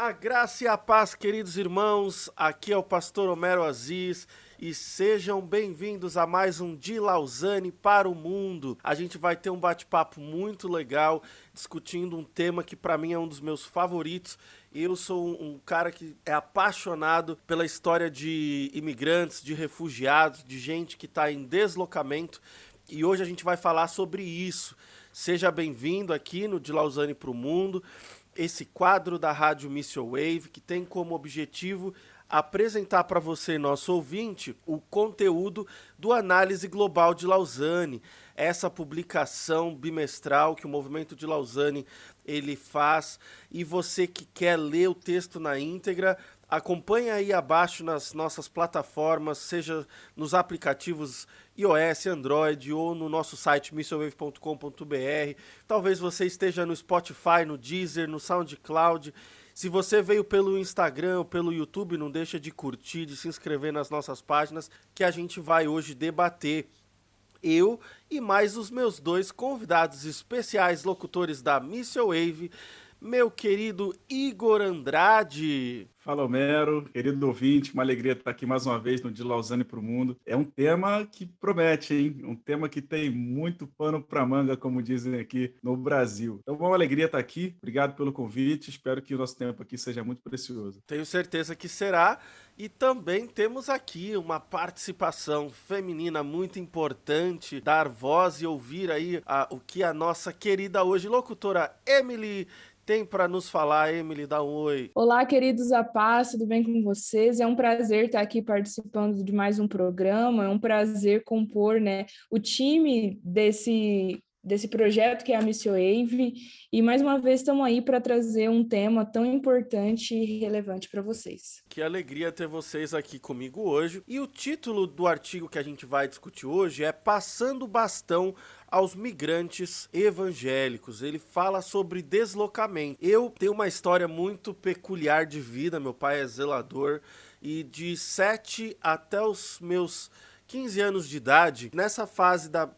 A graça e a paz, queridos irmãos. Aqui é o pastor Homero Aziz e sejam bem-vindos a mais um de Lausanne para o mundo. A gente vai ter um bate-papo muito legal discutindo um tema que para mim é um dos meus favoritos. Eu sou um cara que é apaixonado pela história de imigrantes, de refugiados, de gente que está em deslocamento. E hoje a gente vai falar sobre isso. Seja bem-vindo aqui no De Lausanne para o Mundo esse quadro da Rádio Mission Wave, que tem como objetivo apresentar para você, nosso ouvinte, o conteúdo do Análise Global de Lausanne, essa publicação bimestral que o Movimento de Lausanne ele faz, e você que quer ler o texto na íntegra, acompanha aí abaixo nas nossas plataformas, seja nos aplicativos iOS, Android ou no nosso site missionwave.com.br. Talvez você esteja no Spotify, no Deezer, no SoundCloud. Se você veio pelo Instagram ou pelo YouTube, não deixa de curtir, de se inscrever nas nossas páginas, que a gente vai hoje debater. Eu e mais os meus dois convidados especiais, locutores da Mission Wave, meu querido Igor Andrade. Fala, Homero, querido ouvinte, uma alegria estar aqui mais uma vez no De Lausanne para o Mundo. É um tema que promete, hein? Um tema que tem muito pano para manga, como dizem aqui no Brasil. Então, uma alegria estar aqui. Obrigado pelo convite. Espero que o nosso tempo aqui seja muito precioso. Tenho certeza que será. E também temos aqui uma participação feminina muito importante, dar voz e ouvir aí a, o que a nossa querida hoje locutora Emily tem para nos falar, Emily? Dá um oi. Olá, queridos a paz, tudo bem com vocês? É um prazer estar aqui participando de mais um programa, é um prazer compor né, o time desse desse projeto que é a Missio Wave. E mais uma vez estamos aí para trazer um tema tão importante e relevante para vocês. Que alegria ter vocês aqui comigo hoje. E o título do artigo que a gente vai discutir hoje é Passando Bastão aos migrantes evangélicos. Ele fala sobre deslocamento. Eu tenho uma história muito peculiar de vida. Meu pai é zelador e de 7 até os meus 15 anos de idade, nessa fase da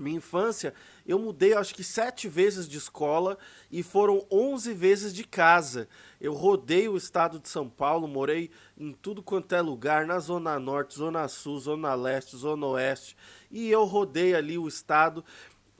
minha infância, eu mudei acho que sete vezes de escola e foram onze vezes de casa. Eu rodei o estado de São Paulo, morei em tudo quanto é lugar, na Zona Norte, Zona Sul, Zona Leste, Zona Oeste. E eu rodei ali o estado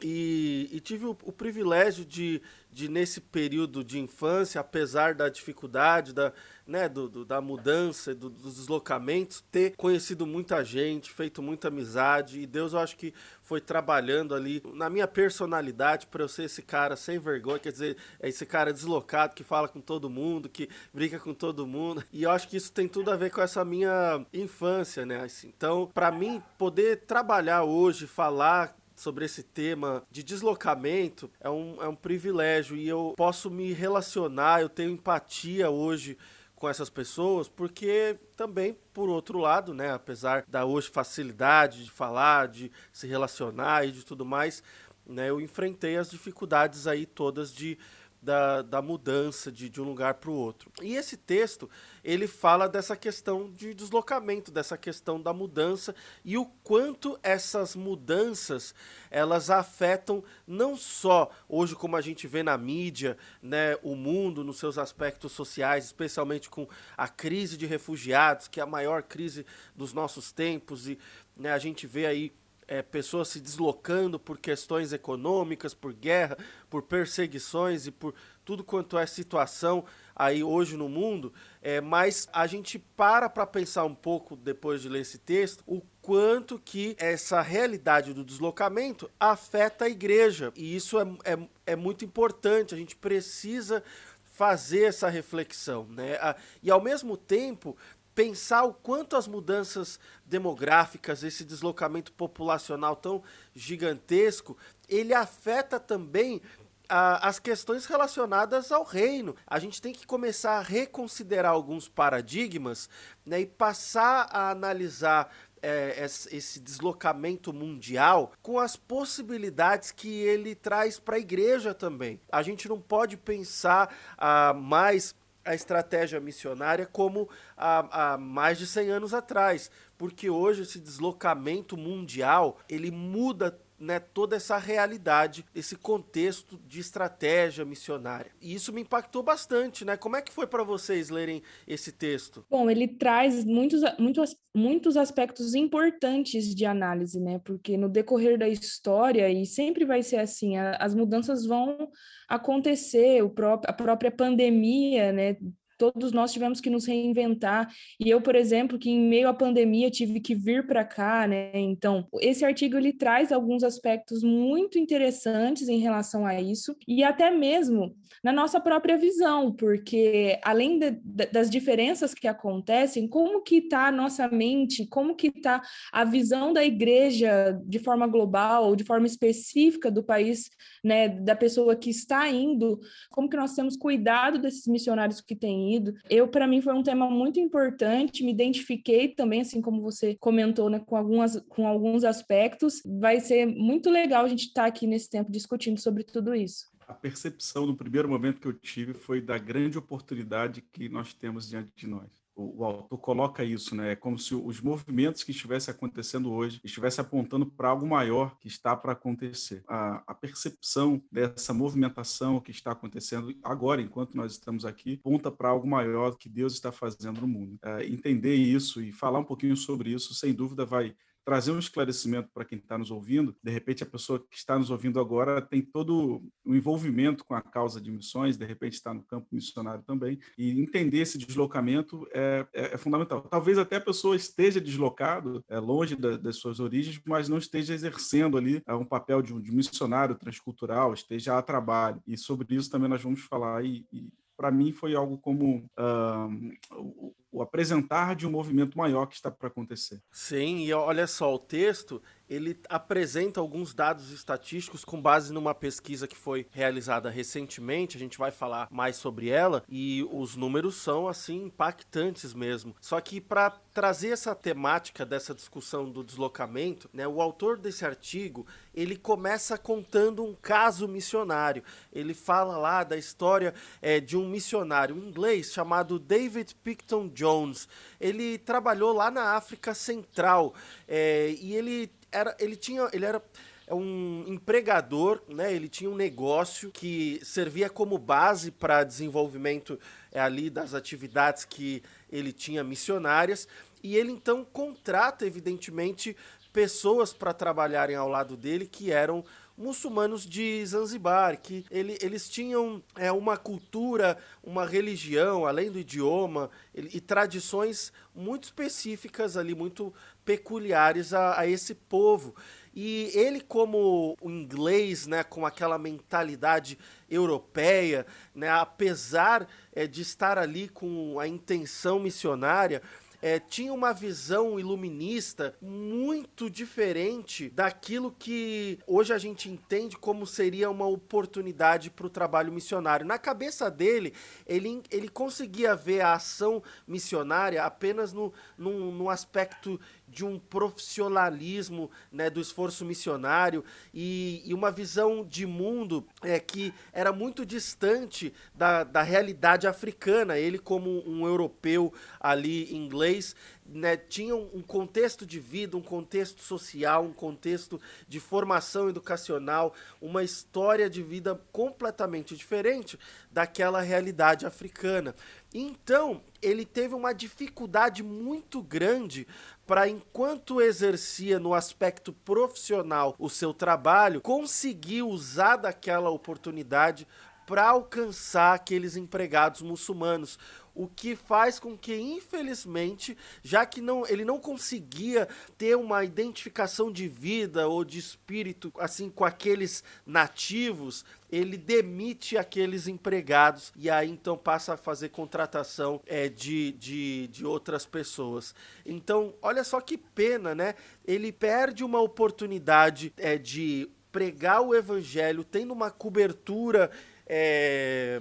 e, e tive o, o privilégio de, de, nesse período de infância, apesar da dificuldade, da, né, do, do, da mudança, do, dos deslocamentos, ter conhecido muita gente, feito muita amizade, e Deus eu acho que foi trabalhando ali na minha personalidade para eu ser esse cara sem vergonha, quer dizer, é esse cara deslocado que fala com todo mundo, que brinca com todo mundo, e eu acho que isso tem tudo a ver com essa minha infância, né? Assim, então, para mim, poder trabalhar hoje, falar sobre esse tema de deslocamento é um, é um privilégio e eu posso me relacionar, eu tenho empatia hoje com essas pessoas, porque também, por outro lado, né, apesar da hoje facilidade de falar, de se relacionar e de tudo mais, né, eu enfrentei as dificuldades aí todas de da, da mudança de, de um lugar para o outro. E esse texto, ele fala dessa questão de deslocamento, dessa questão da mudança e o quanto essas mudanças, elas afetam não só hoje como a gente vê na mídia, né, o mundo nos seus aspectos sociais, especialmente com a crise de refugiados, que é a maior crise dos nossos tempos e né, a gente vê aí é, pessoas se deslocando por questões econômicas, por guerra, por perseguições e por tudo quanto é situação aí hoje no mundo, é, mas a gente para para pensar um pouco depois de ler esse texto o quanto que essa realidade do deslocamento afeta a igreja e isso é, é, é muito importante. A gente precisa fazer essa reflexão, né? E ao mesmo tempo pensar o quanto as mudanças demográficas, esse deslocamento populacional tão gigantesco, ele afeta também as questões relacionadas ao reino. A gente tem que começar a reconsiderar alguns paradigmas né, e passar a analisar é, esse deslocamento mundial com as possibilidades que ele traz para a igreja também. A gente não pode pensar ah, mais a estratégia missionária como há, há, mais de 100 anos atrás, porque hoje esse deslocamento mundial ele muda né, toda essa realidade, esse contexto de estratégia missionária. E isso me impactou bastante, né? Como é que foi para vocês lerem esse texto? Bom, ele traz muitos, muitos, muitos aspectos importantes de análise, né? Porque no decorrer da história, e sempre vai ser assim, a, as mudanças vão acontecer, o a própria pandemia, né? Todos nós tivemos que nos reinventar. E eu, por exemplo, que em meio à pandemia tive que vir para cá, né? Então, esse artigo ele traz alguns aspectos muito interessantes em relação a isso e até mesmo na nossa própria visão, porque além de, de, das diferenças que acontecem, como que está a nossa mente, como que está a visão da igreja de forma global ou de forma específica do país, né, da pessoa que está indo, como que nós temos cuidado desses missionários que têm Eu, para mim, foi um tema muito importante, me identifiquei também, assim como você comentou, né, com, algumas, com alguns aspectos. Vai ser muito legal a gente estar tá aqui nesse tempo discutindo sobre tudo isso. A percepção no primeiro momento que eu tive foi da grande oportunidade que nós temos diante de nós o, autor coloca isso, né? É como se os movimentos que estivessem acontecendo hoje estivessem apontando para algo maior que está para acontecer. A, a, percepção dessa movimentação que está acontecendo agora, enquanto nós estamos aqui, aponta para algo maior que Deus está fazendo no mundo. É, entender isso e falar um pouquinho sobre isso, sem dúvida, vai trazer um esclarecimento para quem está nos ouvindo. De repente, a pessoa que está nos ouvindo agora tem todo o envolvimento com a causa de missões, de repente está no campo missionário também, e entender esse deslocamento é, é, é fundamental. Talvez até a pessoa esteja deslocado, é, longe da, das suas origens, mas não esteja exercendo ali é, um papel de, de missionário transcultural, esteja a trabalho. E sobre isso também nós vamos falar e, e para mim foi algo como uh, o apresentar de um movimento maior que está para acontecer. Sim, e olha só, o texto ele apresenta alguns dados estatísticos com base numa pesquisa que foi realizada recentemente, a gente vai falar mais sobre ela, e os números são assim impactantes mesmo. Só que para trazer essa temática dessa discussão do deslocamento, né, o autor desse artigo, ele começa contando um caso missionário. Ele fala lá da história é, de um missionário inglês chamado David Picton Jones. Ele trabalhou lá na África Central é, e ele era, ele tinha, ele era um empregador, né? Ele tinha um negócio que servia como base para desenvolvimento é, ali das atividades que ele tinha missionárias e ele então contrata evidentemente pessoas para trabalharem ao lado dele que eram muçulmanos de Zanzibar, que ele, eles tinham é, uma cultura, uma religião, além do idioma, ele, e tradições muito específicas ali, muito peculiares a, a esse povo. E ele, como o inglês, né, com aquela mentalidade europeia, né, apesar é, de estar ali com a intenção missionária, é, tinha uma visão iluminista muito diferente daquilo que hoje a gente entende como seria uma oportunidade para o trabalho missionário. Na cabeça dele, ele, ele conseguia ver a ação missionária apenas no, no, no aspecto de um profissionalismo né, do esforço missionário e, e, uma visão de mundo é, que era muito distante da, da realidade africana. Ele, como um europeu ali inglês, né, tinha um contexto de vida, um contexto social, um contexto de formação educacional, uma história de vida completamente diferente daquela realidade africana. Então, ele teve uma dificuldade muito grande para, enquanto exercia no aspecto profissional o seu trabalho, conseguir usar daquela oportunidade para alcançar aqueles empregados muçulmanos o que faz com que, infelizmente, já que não, ele não conseguia ter uma identificação de vida ou de espírito assim com aqueles nativos, ele demite aqueles empregados e aí então passa a fazer contratação é, de, de, de outras pessoas. Então, olha só que pena, né? Ele perde uma oportunidade é, de pregar o evangelho, tendo uma cobertura. É,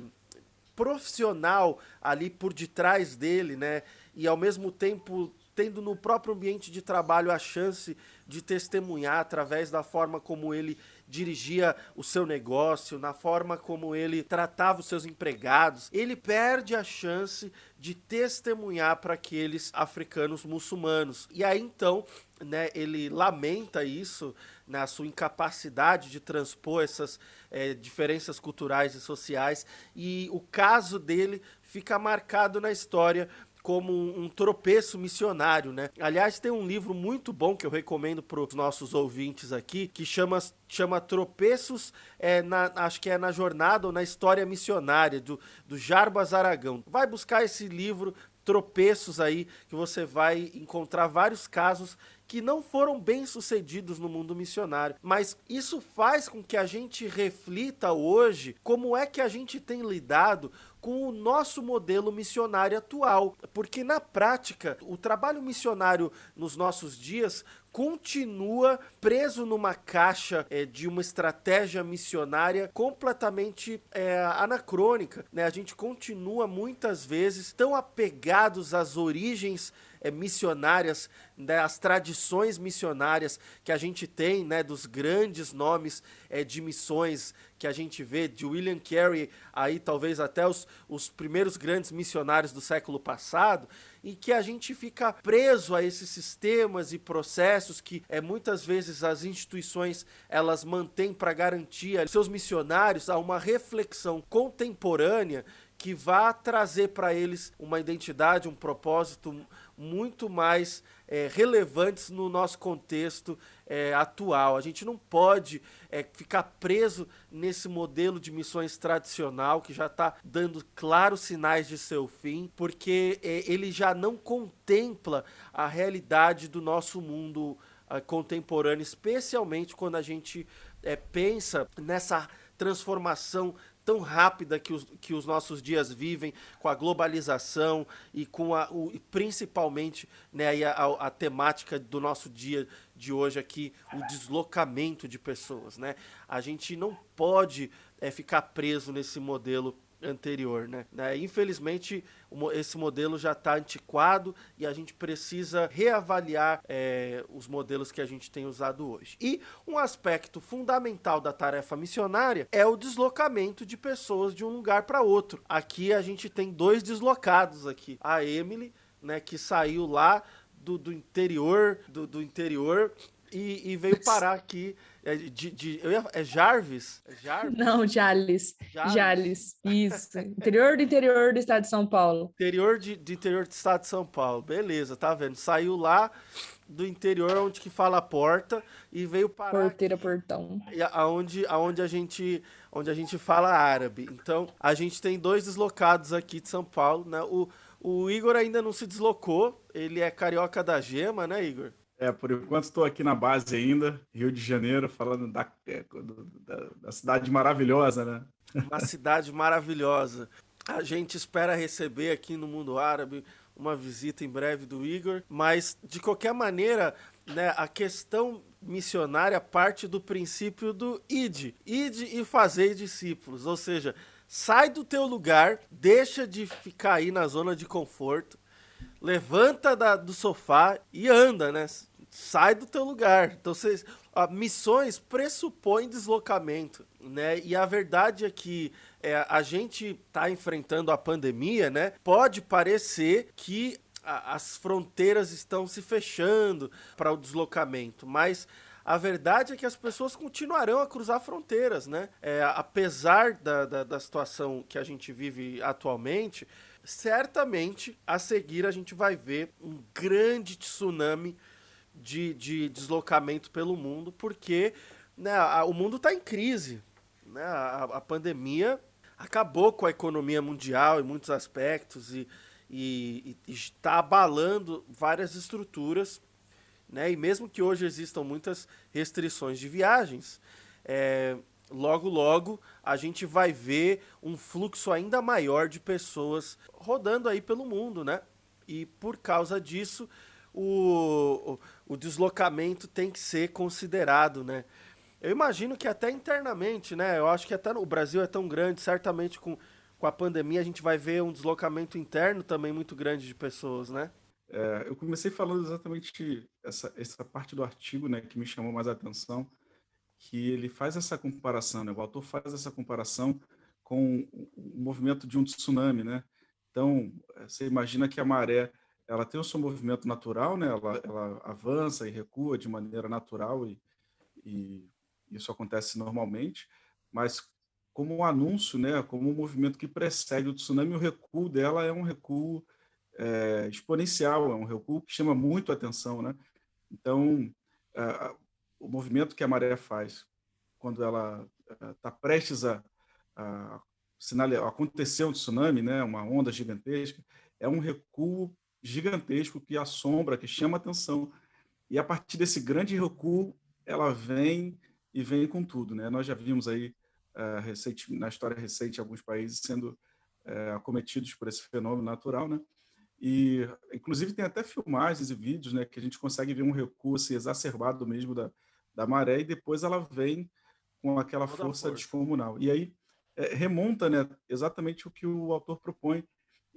profissional ali por detrás dele, né? E ao mesmo tempo tendo no próprio ambiente de trabalho a chance de testemunhar através da forma como ele dirigia o seu negócio, na forma como ele tratava os seus empregados, ele perde a chance de testemunhar para aqueles africanos muçulmanos. E aí então, né, ele lamenta isso na sua incapacidade de transpor essas é, diferenças culturais e sociais, e o caso dele fica marcado na história como um, um, tropeço missionário, né? Aliás, tem um livro muito bom que eu recomendo para os nossos ouvintes aqui, que chama, chama Tropeços, é, na, acho que é na jornada ou na história missionária, do, do Jarbas Aragão. Vai buscar esse livro, Tropeços aí, que você vai encontrar vários casos que não foram bem sucedidos no mundo missionário. Mas isso faz com que a gente reflita hoje como é que a gente tem lidado com o nosso modelo missionário atual. Porque na prática, o trabalho missionário nos nossos dias continua preso numa caixa é, de uma estratégia missionária completamente é, anacrônica. Né? A gente continua muitas vezes tão apegados às origens é, missionárias, né, as tradições missionárias que a gente tem, né, dos grandes nomes é, de missões que a gente vê, de William Carey, aí talvez até os, os primeiros grandes missionários do século passado, e que a gente fica preso a esses sistemas e processos que é, muitas vezes as instituições elas mantêm para garantir seus missionários a uma reflexão contemporânea que vá trazer para eles uma identidade, um propósito muito mais é, relevantes no nosso contexto é, atual. A gente não pode é, ficar preso nesse modelo de missões tradicional que já está dando claros sinais de seu fim, porque é, ele já não contempla a realidade do nosso mundo é, contemporâneo, especialmente quando a gente é, pensa nessa transformação tão rápida que os, que os nossos dias vivem, com a globalização e com a, o, principalmente né, a, a, a temática do nosso dia de hoje aqui, o deslocamento de pessoas. Né? A gente não pode é, ficar preso nesse modelo anterior, né? né? Infelizmente, esse modelo já está antiquado e a gente precisa reavaliar é, os modelos que a gente tem usado hoje. E um aspecto fundamental da tarefa missionária é o deslocamento de pessoas de um lugar para outro. Aqui a gente tem dois deslocados aqui. A Emily, né, que saiu lá do, do interior, do, do interior e, e veio parar aqui é, de, de, eu ia, é Jarvis? É Jarvis? Não, Jales. Jales. Isso. Interior do interior do estado de São Paulo. Interior de, de interior do estado de São Paulo. Beleza, tá vendo? Saiu lá do interior onde que fala a porta e veio parar. Porteira, portão. Aonde, aonde a gente onde a gente fala árabe. Então, a gente tem dois deslocados aqui de São Paulo, né? O, o Igor ainda não se deslocou, ele é carioca da gema, né, Igor? É, por enquanto estou aqui na base ainda, Rio de Janeiro, falando da, é, da, da, cidade maravilhosa, né? Uma cidade maravilhosa. A gente espera receber aqui no mundo árabe uma visita em breve do Igor, mas de qualquer maneira, né, a questão missionária parte do princípio do id, id e fazer discípulos, ou seja, sai do teu lugar, deixa de ficar aí na zona de conforto, levanta da, do sofá e anda, né? Sai do teu lugar. Então, vocês, a, missões pressupõem deslocamento, né? E a verdade é que é, a gente está enfrentando a pandemia, né? Pode parecer que a, as fronteiras estão se fechando para o deslocamento, mas a verdade é que as pessoas continuarão a cruzar fronteiras, né? É, apesar da, da, da situação que a gente vive atualmente, certamente a seguir a gente vai ver um grande tsunami de, de deslocamento pelo mundo, porque né, a, o mundo está em crise. Né? A, a, pandemia acabou com a economia mundial em muitos aspectos e, está abalando várias estruturas. Né? E mesmo que hoje existam muitas restrições de viagens, é, logo, logo a gente vai ver um fluxo ainda maior de pessoas rodando aí pelo mundo, né? E por causa disso, o, o, deslocamento tem que ser considerado, né? Eu imagino que até internamente, né? Eu acho que até o Brasil é tão grande, certamente com, com a pandemia a gente vai ver um deslocamento interno também muito grande de pessoas, né? É, eu comecei falando exatamente essa, essa parte do artigo, né, que me chamou mais a atenção, que ele faz essa comparação, né? o autor faz essa comparação com o movimento de um tsunami, né? Então, eh, você imagina que a maré ela tem o seu movimento natural, né? Ela, ela avança e recua de maneira natural e, e isso acontece normalmente, mas como um anúncio, né? Como um movimento que precede o tsunami, o recuo dela é um recuo é, exponencial, é um recuo que chama muito a atenção, né? Então, a, o movimento que a maré faz quando ela está prestes a, a acontecer um tsunami, né, uma onda gigantesca, é um recuo gigantesco que assombra, que chama atenção. E a partir desse grande recuo, ela vem e vem com tudo. Né? Nós já vimos aí uh, recente, na história recente alguns países sendo uh, acometidos por esse fenômeno natural, né? E, inclusive, tem até filmagens e vídeos né, que a gente consegue ver um recuo assim, exacerbado mesmo da, da maré e depois ela vem com aquela força, força, descomunal. E aí é, remonta né, exatamente o que o autor propõe,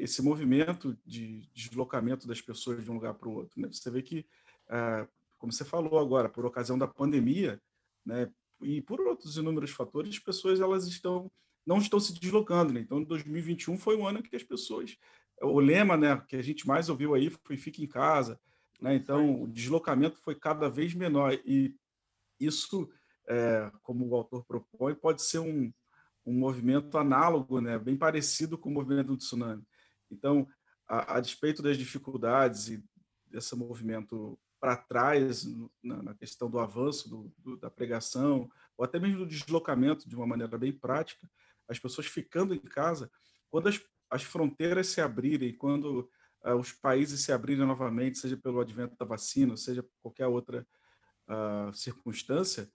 esse movimento de deslocamento das pessoas de um lugar para o outro. Né? Você vê que, é, como você falou agora, por ocasião da pandemia, né, e por outros inúmeros fatores, as pessoas elas estão não estão se deslocando. Né? Então, 2021 foi um ano que as pessoas o lema né, que a gente mais ouviu aí foi fique em casa. Né? Então, o deslocamento foi cada vez menor. E isso, é, como o autor propõe, pode ser um, um movimento análogo, né, bem parecido com o movimento do tsunami. Então, a, a despeito das dificuldades e desse movimento para trás na, na, questão do avanço do, do, da pregação, ou até mesmo do deslocamento de uma maneira bem prática, as pessoas ficando em casa, quando as, as fronteiras se abrirem, quando uh, os países se abrirem novamente, seja pelo advento da vacina, seja qualquer outra uh, circunstância,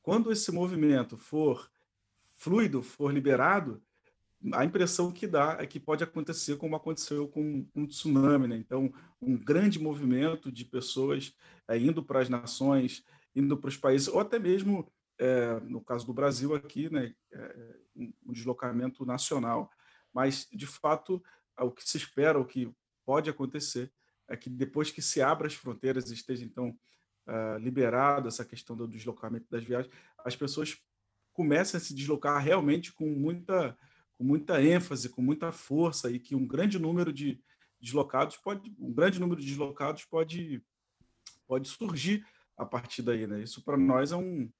quando esse movimento for fluido, for liberado, a impressão que dá é que pode acontecer como aconteceu com um tsunami, né? Então, um grande movimento de pessoas é, indo para as nações, indo para os países, ou até mesmo, é, no caso do Brasil aqui, né, é, um deslocamento nacional. Mas, de fato, o que se espera, o que pode acontecer, é que depois que se abra as fronteiras, esteja, então, uh, liberado essa questão do deslocamento das viagens, as pessoas comecem a se deslocar realmente com muita, com muita ênfase, com muita força, e que um grande número de deslocados pode, um grande número de deslocados pode, pode surgir a partir daí, né? Isso para nós é um,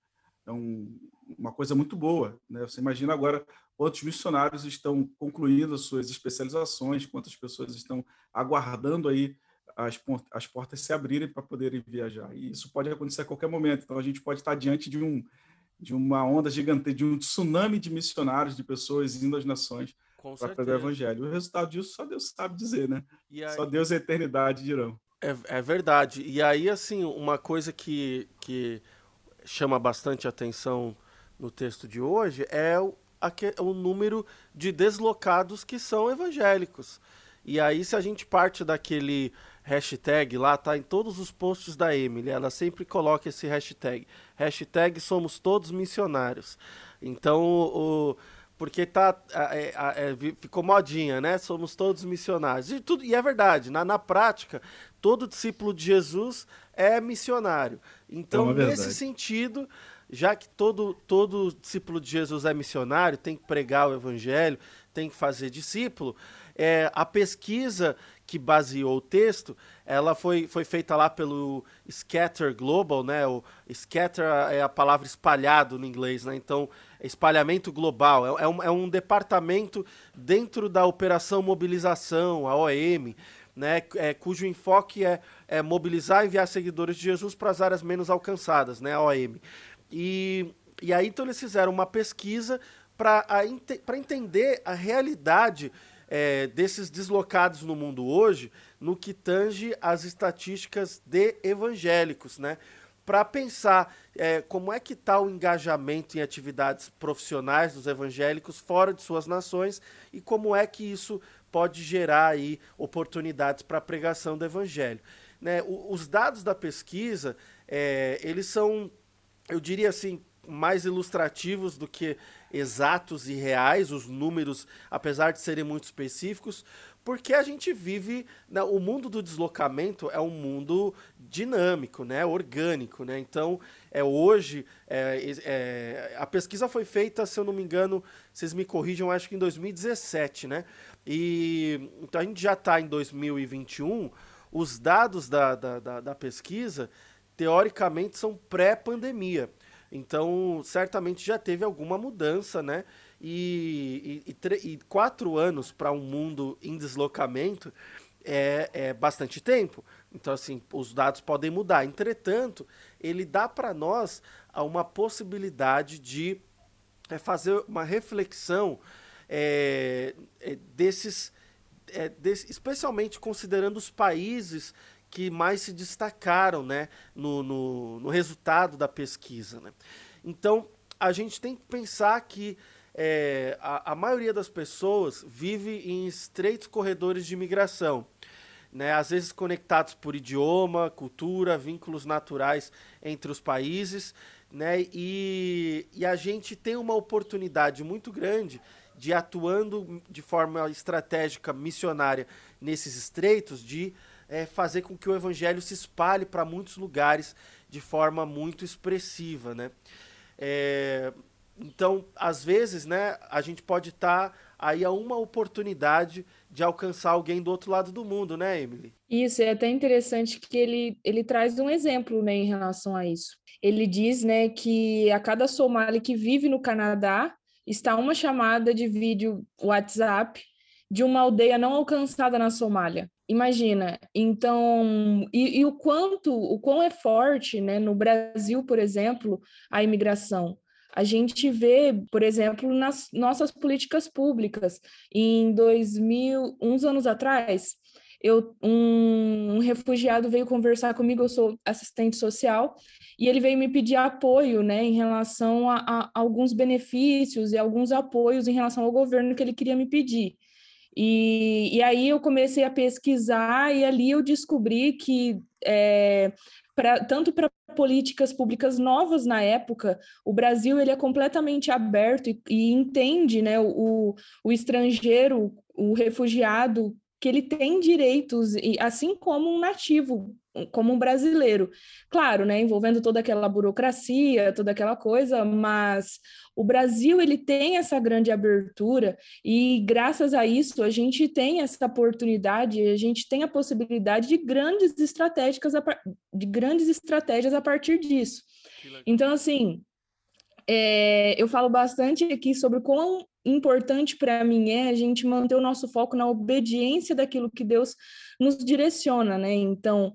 é um, uma coisa muito boa. Né? Você imagina agora quantos missionários estão concluindo as suas especializações, quantas pessoas estão aguardando aí as, as portas se abrirem para poderem viajar. E isso pode acontecer a qualquer momento. Então a gente pode estar diante de um de uma onda gigante, de um tsunami de missionários, de pessoas indo às nações para pregar o evangelho. O resultado disso só Deus sabe dizer, né? Aí... Só Deus e a eternidade dirão. É, é verdade. E aí, assim, uma coisa que, que chama bastante atenção no texto de hoje é o, o número de deslocados que são evangélicos. E aí, se a gente parte daquele hashtag lá, tá em todos os posts da Emily, ela sempre coloca esse hashtag. Hashtag somos todos missionários. Então, o, porque tá, é, é, ficou modinha, né? Somos todos missionários. E, tudo, e é verdade, na, na prática, todo discípulo de Jesus é missionário. Então, é nesse sentido, já que todo, todo discípulo de Jesus é missionário, tem que pregar o evangelho, tem que fazer discípulo, é, a pesquisa que baseou o texto, ela foi, foi feita lá pelo Scatter Global, né? O Scatter é a palavra espalhado no inglês, né? Então, espalhamento global. É, é, um, é um departamento dentro da Operação Mobilização, a OM, né, é, cujo enfoque é, é, mobilizar e enviar seguidores de Jesus para as áreas menos alcançadas, né, a OM. E, e aí então eles fizeram uma pesquisa para entender a realidade é, desses deslocados no mundo hoje no que tange as estatísticas de evangélicos, né? Para pensar é, como é que está o engajamento em atividades profissionais dos evangélicos fora de suas nações e como é que isso pode gerar aí oportunidades para a pregação do evangelho. Né? O, os dados da pesquisa, é, eles são, eu diria assim, mais ilustrativos do que exatos e reais, os números, apesar de serem muito específicos, porque a gente vive. Né, o mundo do deslocamento é um mundo dinâmico, né? Orgânico, né? Então, é, hoje, é, é, a pesquisa foi feita, se eu não me engano, vocês me corrijam, acho que em 2017, né? E então a gente já está em 2021. Os dados da, da, da, da pesquisa, teoricamente, são pré-pandemia. Então, certamente já teve alguma mudança, né? E, e, e, e quatro anos para um mundo em deslocamento é, é bastante tempo. Então, assim, os dados podem mudar. Entretanto, ele dá para nós uma possibilidade de é, fazer uma reflexão é, é, desses, é, desse, especialmente considerando os países que mais se destacaram né, no, no, no resultado da pesquisa. Né? Então, a gente tem que pensar que é, a, a, maioria das pessoas vive em estreitos corredores de imigração, né? às vezes conectados por idioma, cultura, vínculos naturais entre os países, né? e, e a gente tem uma oportunidade muito grande de atuando de forma estratégica, missionária nesses estreitos, de é, fazer com que o evangelho se espalhe para muitos lugares de forma muito expressiva, né? É, então, às vezes, né, a gente pode estar tá aí a uma oportunidade de alcançar alguém do outro lado do mundo, né, Emily? Isso, é até interessante que ele, ele traz um exemplo né, em relação a isso. Ele diz né, que a cada somali que vive no Canadá está uma chamada de vídeo WhatsApp de uma aldeia não alcançada na Somália. Imagina, então, e, e o quanto, o quão é forte, né, no Brasil, por exemplo, a imigração a gente vê, por exemplo, nas nossas políticas públicas. Em 2000, uns anos atrás, eu, um, um, refugiado veio conversar comigo, eu sou assistente social, e ele veio me pedir apoio, né, em relação a, a, alguns benefícios e alguns apoios em relação ao governo que ele queria me pedir. E, e aí eu comecei a pesquisar e ali eu descobri que é, pra, tanto para políticas públicas novas na época, o Brasil ele é completamente aberto e, e entende né, o, o estrangeiro, o refugiado, que ele tem direitos, e assim como um nativo, como um brasileiro. Claro, né, envolvendo toda aquela burocracia, toda aquela coisa, mas o Brasil ele tem essa grande abertura e graças a isso a gente tem essa oportunidade, a gente tem a possibilidade de grandes estratégias a, de grandes estratégias a partir disso. Então assim, é, eu falo bastante aqui sobre quão importante para mim é a gente manter o nosso foco na obediência daquilo que Deus nos direciona, né? Então,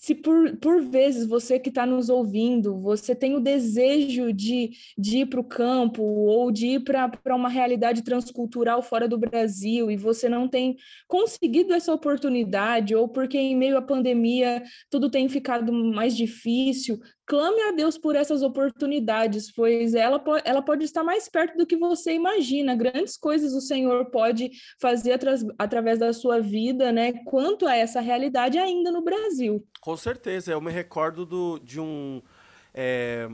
se por, por vezes você que está nos ouvindo, você tem o desejo de, de ir para o campo ou de ir para uma realidade transcultural fora do Brasil e você não tem conseguido essa oportunidade, ou porque em meio à pandemia tudo tem ficado mais difícil, clame a Deus por essas oportunidades, pois ela, ela pode estar mais perto do que você imagina. Grandes coisas o Senhor pode fazer atra através da sua vida, né? Quanto a essa realidade ainda no Brasil. Com certeza, eu me recordo do, de um. É,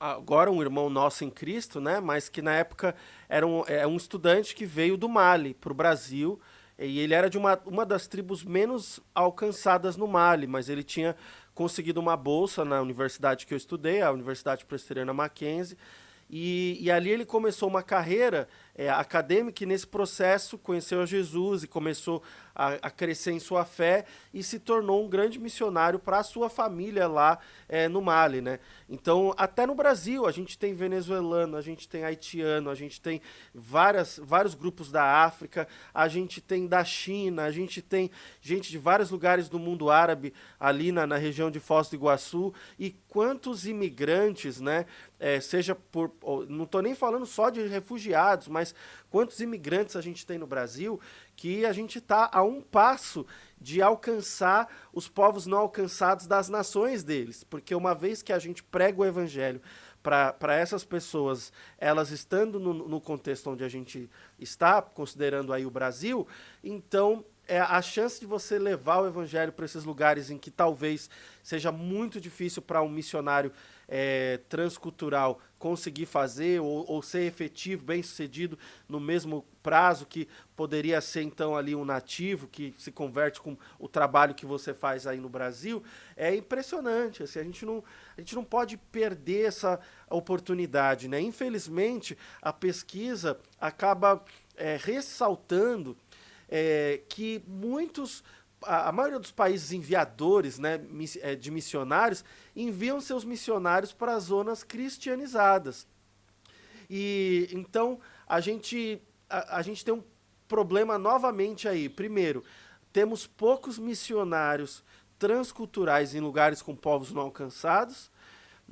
agora um irmão nosso em Cristo, né? Mas que na época era um, é um estudante que veio do Mali para o Brasil. E ele era de uma, uma das tribos menos alcançadas no Mali, mas ele tinha conseguido uma bolsa na universidade que eu estudei, a Universidade Presbiteriana Mackenzie, e, e ali ele começou uma carreira é, acadêmica e nesse processo conheceu a Jesus e começou a, a, crescer em sua fé e se tornou um grande missionário para a sua família lá é, no Mali, né? Então, até no Brasil, a gente tem venezuelano, a gente tem haitiano, a gente tem várias, vários grupos da África, a gente tem da China, a gente tem gente de vários lugares do mundo árabe ali na, na região de Foz do Iguaçu e quantos imigrantes, né? É, seja por. Não estou nem falando só de refugiados, mas quantos imigrantes a gente tem no Brasil que a gente está a um passo de alcançar os povos não alcançados das nações deles. Porque uma vez que a gente prega o evangelho para essas pessoas, elas estando no, no, contexto onde a gente está, considerando aí o Brasil, então é a chance de você levar o evangelho para esses lugares em que talvez seja muito difícil para um missionário é, transcultural conseguir fazer ou, ou, ser efetivo, bem sucedido no mesmo prazo que poderia ser então ali um nativo que se converte com o trabalho que você faz aí no Brasil, é impressionante. Assim, a, gente não, a gente não pode perder essa oportunidade. Né? Infelizmente, a pesquisa acaba é, ressaltando é, que muitos a, maioria dos países enviadores né, é, de missionários enviam seus missionários para zonas cristianizadas. E então a gente, a, a gente tem um problema novamente aí. Primeiro, temos poucos missionários transculturais em lugares com povos não alcançados.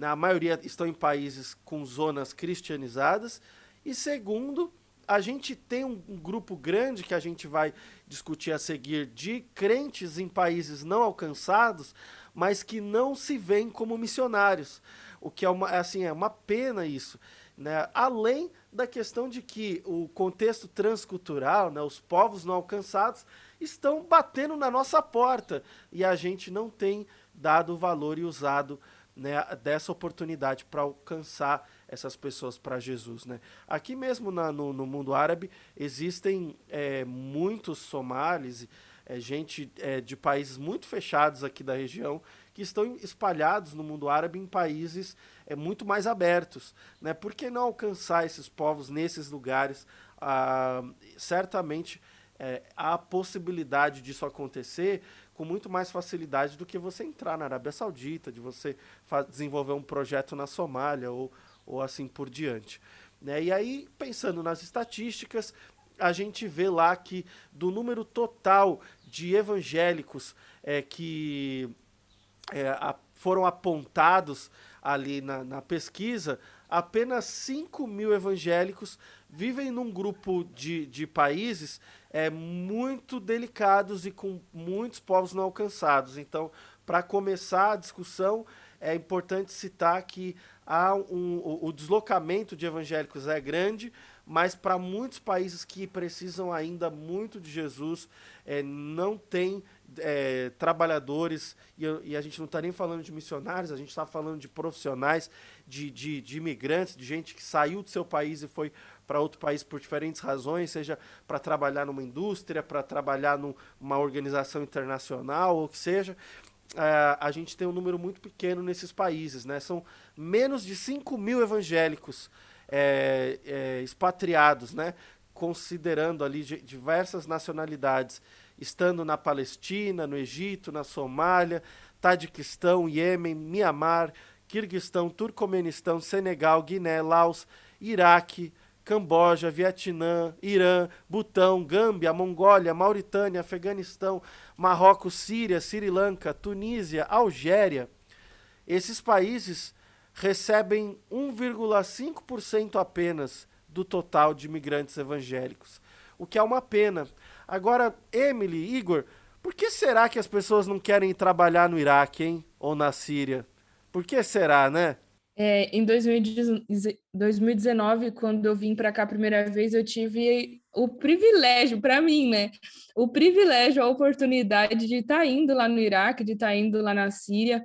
A maioria estão em países com zonas cristianizadas. E segundo, a gente tem um, um, grupo grande que a gente vai discutir a seguir de crentes em países não alcançados, mas que não se veem como missionários. O que é uma, assim, é uma pena isso. Né? Além da questão de que o contexto transcultural, né, os povos não alcançados, estão batendo na nossa porta e a gente não tem dado o valor e usado né, dessa oportunidade para alcançar essas pessoas para Jesus, né? Aqui mesmo na, no, no, mundo árabe existem é, muitos somalis, é, gente é, de países muito fechados aqui da região que estão espalhados no mundo árabe em países é, muito mais abertos, né? Por que não alcançar esses povos nesses lugares? Ah, certamente é, há a possibilidade disso acontecer com muito mais facilidade do que você entrar na Arábia Saudita, de você desenvolver um projeto na Somália ou ou assim por diante. Né? E aí, pensando nas estatísticas, a gente vê lá que do número total de evangélicos é, que é, a, foram apontados ali na, na, pesquisa, apenas 5 mil evangélicos vivem num grupo de, de países é, muito delicados e com muitos povos não alcançados. Então, para começar a discussão, é importante citar que há um, o, o deslocamento de evangélicos é grande, mas para muitos países que precisam ainda muito de Jesus, é, não tem é, trabalhadores, e, e, a gente não está nem falando de missionários, a gente está falando de profissionais, de, de, de, imigrantes, de gente que saiu do seu país e foi para outro país por diferentes razões, seja para trabalhar numa indústria, para trabalhar numa organização internacional, ou que seja é, a gente tem um número muito pequeno nesses países, né? São menos de 5 mil evangélicos é, é, expatriados, né? Considerando ali diversas nacionalidades, estando na Palestina, no Egito, na Somália, Tadiquistão, Iêmen, Mianmar, Quirguistão, Turcomenistão, Senegal, Guiné, Laos, Iraque, Camboja, Vietnã, Irã, Butão, Gâmbia, Mongólia, Mauritânia, Afeganistão, Marrocos, Síria, Sri Lanka, Tunísia, Algéria. Esses países recebem 1,5% apenas do total de imigrantes evangélicos, o que é uma pena. Agora, Emily, Igor, por que será que as pessoas não querem trabalhar no Iraque, hein? Ou na Síria? Por que será, né? É, em 2019, quando eu vim para cá a primeira vez, eu tive o privilégio, para mim, né? O privilégio, a oportunidade de estar tá indo lá no Iraque, de estar tá indo lá na Síria.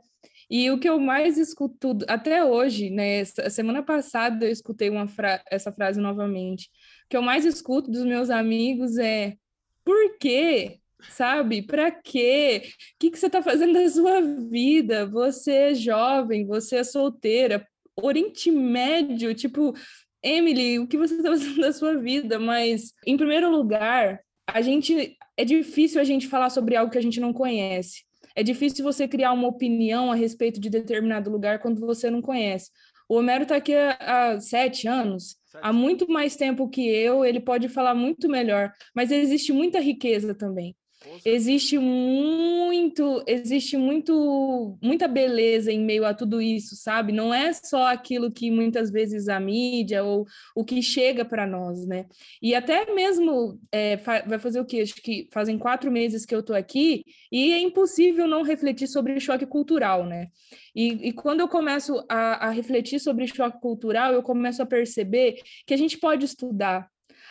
E o que eu mais escuto até hoje, né? Semana passada eu escutei uma fra essa frase novamente. O que eu mais escuto dos meus amigos é: por quê? sabe? Para quê? O que, que você está fazendo da sua vida? Você é jovem, você é solteira, Oriente Médio, tipo, Emily, o que você está fazendo da sua vida? Mas, em primeiro lugar, a gente é difícil a gente falar sobre algo que a gente não conhece. É difícil você criar uma opinião a respeito de determinado lugar quando você não conhece. O Homero está aqui há, há sete anos, sete. há muito mais tempo que eu, ele pode falar muito melhor, mas existe muita riqueza também. Existe muito, existe muito, muita beleza em meio a tudo isso, sabe? Não é só aquilo que muitas vezes a mídia ou o que chega para nós, né? E até mesmo é, vai fazer o quê? Acho que fazem quatro meses que eu estou aqui e é impossível não refletir sobre choque cultural, né? E, e quando eu começo a, a refletir sobre choque cultural, eu começo a perceber que a gente pode estudar,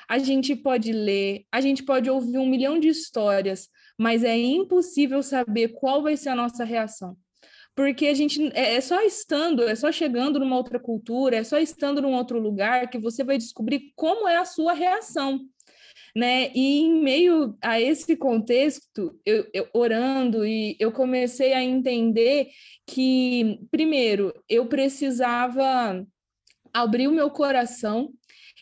a gente pode ler, a gente pode ouvir um milhão de histórias, mas é impossível saber qual vai ser a nossa reação. porque a gente é, é só estando, é só chegando numa outra cultura, é só estando num outro lugar que você vai descobrir como é a sua reação. Né? E em meio a esse contexto, eu, eu, orando, e eu comecei a entender que, primeiro, eu precisava abrir o meu coração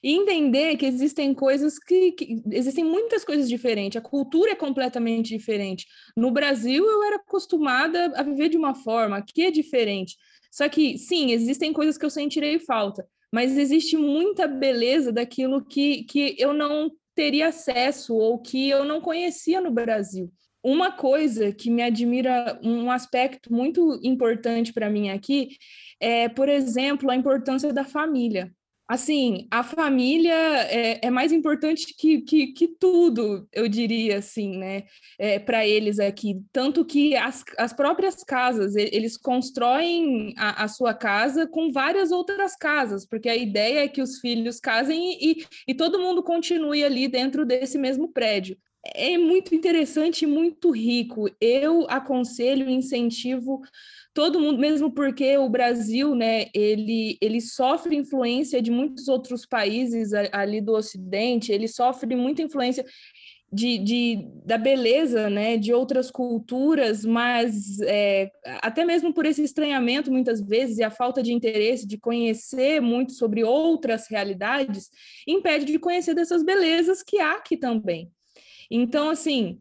e entender que existem coisas que, que, existem muitas coisas diferentes, a cultura é completamente diferente. No Brasil eu era acostumada a viver de uma forma, aqui é diferente. Só que sim, existem coisas que eu sentirei falta, mas existe muita beleza daquilo que, que eu não teria acesso ou que eu não conhecia no Brasil. Uma coisa que me admira, um aspecto muito importante para mim aqui é, por exemplo, a importância da família assim, a família é, é mais importante que, que, que, tudo, eu diria assim, né, é, para eles aqui. Tanto que as, as próprias casas, eles constroem a, a, sua casa com várias outras casas, porque a ideia é que os filhos casem e, e, todo mundo continue ali dentro desse mesmo prédio. É muito interessante e muito rico. Eu aconselho incentivo todo mundo, mesmo porque o Brasil, né, ele, ele sofre influência de muitos outros países ali do Ocidente, ele sofre muita influência de, de, da beleza né, de outras culturas, mas é, até mesmo por esse estranhamento, muitas vezes, e a falta de interesse de conhecer muito sobre outras realidades, impede de conhecer dessas belezas que há aqui também. Então, assim,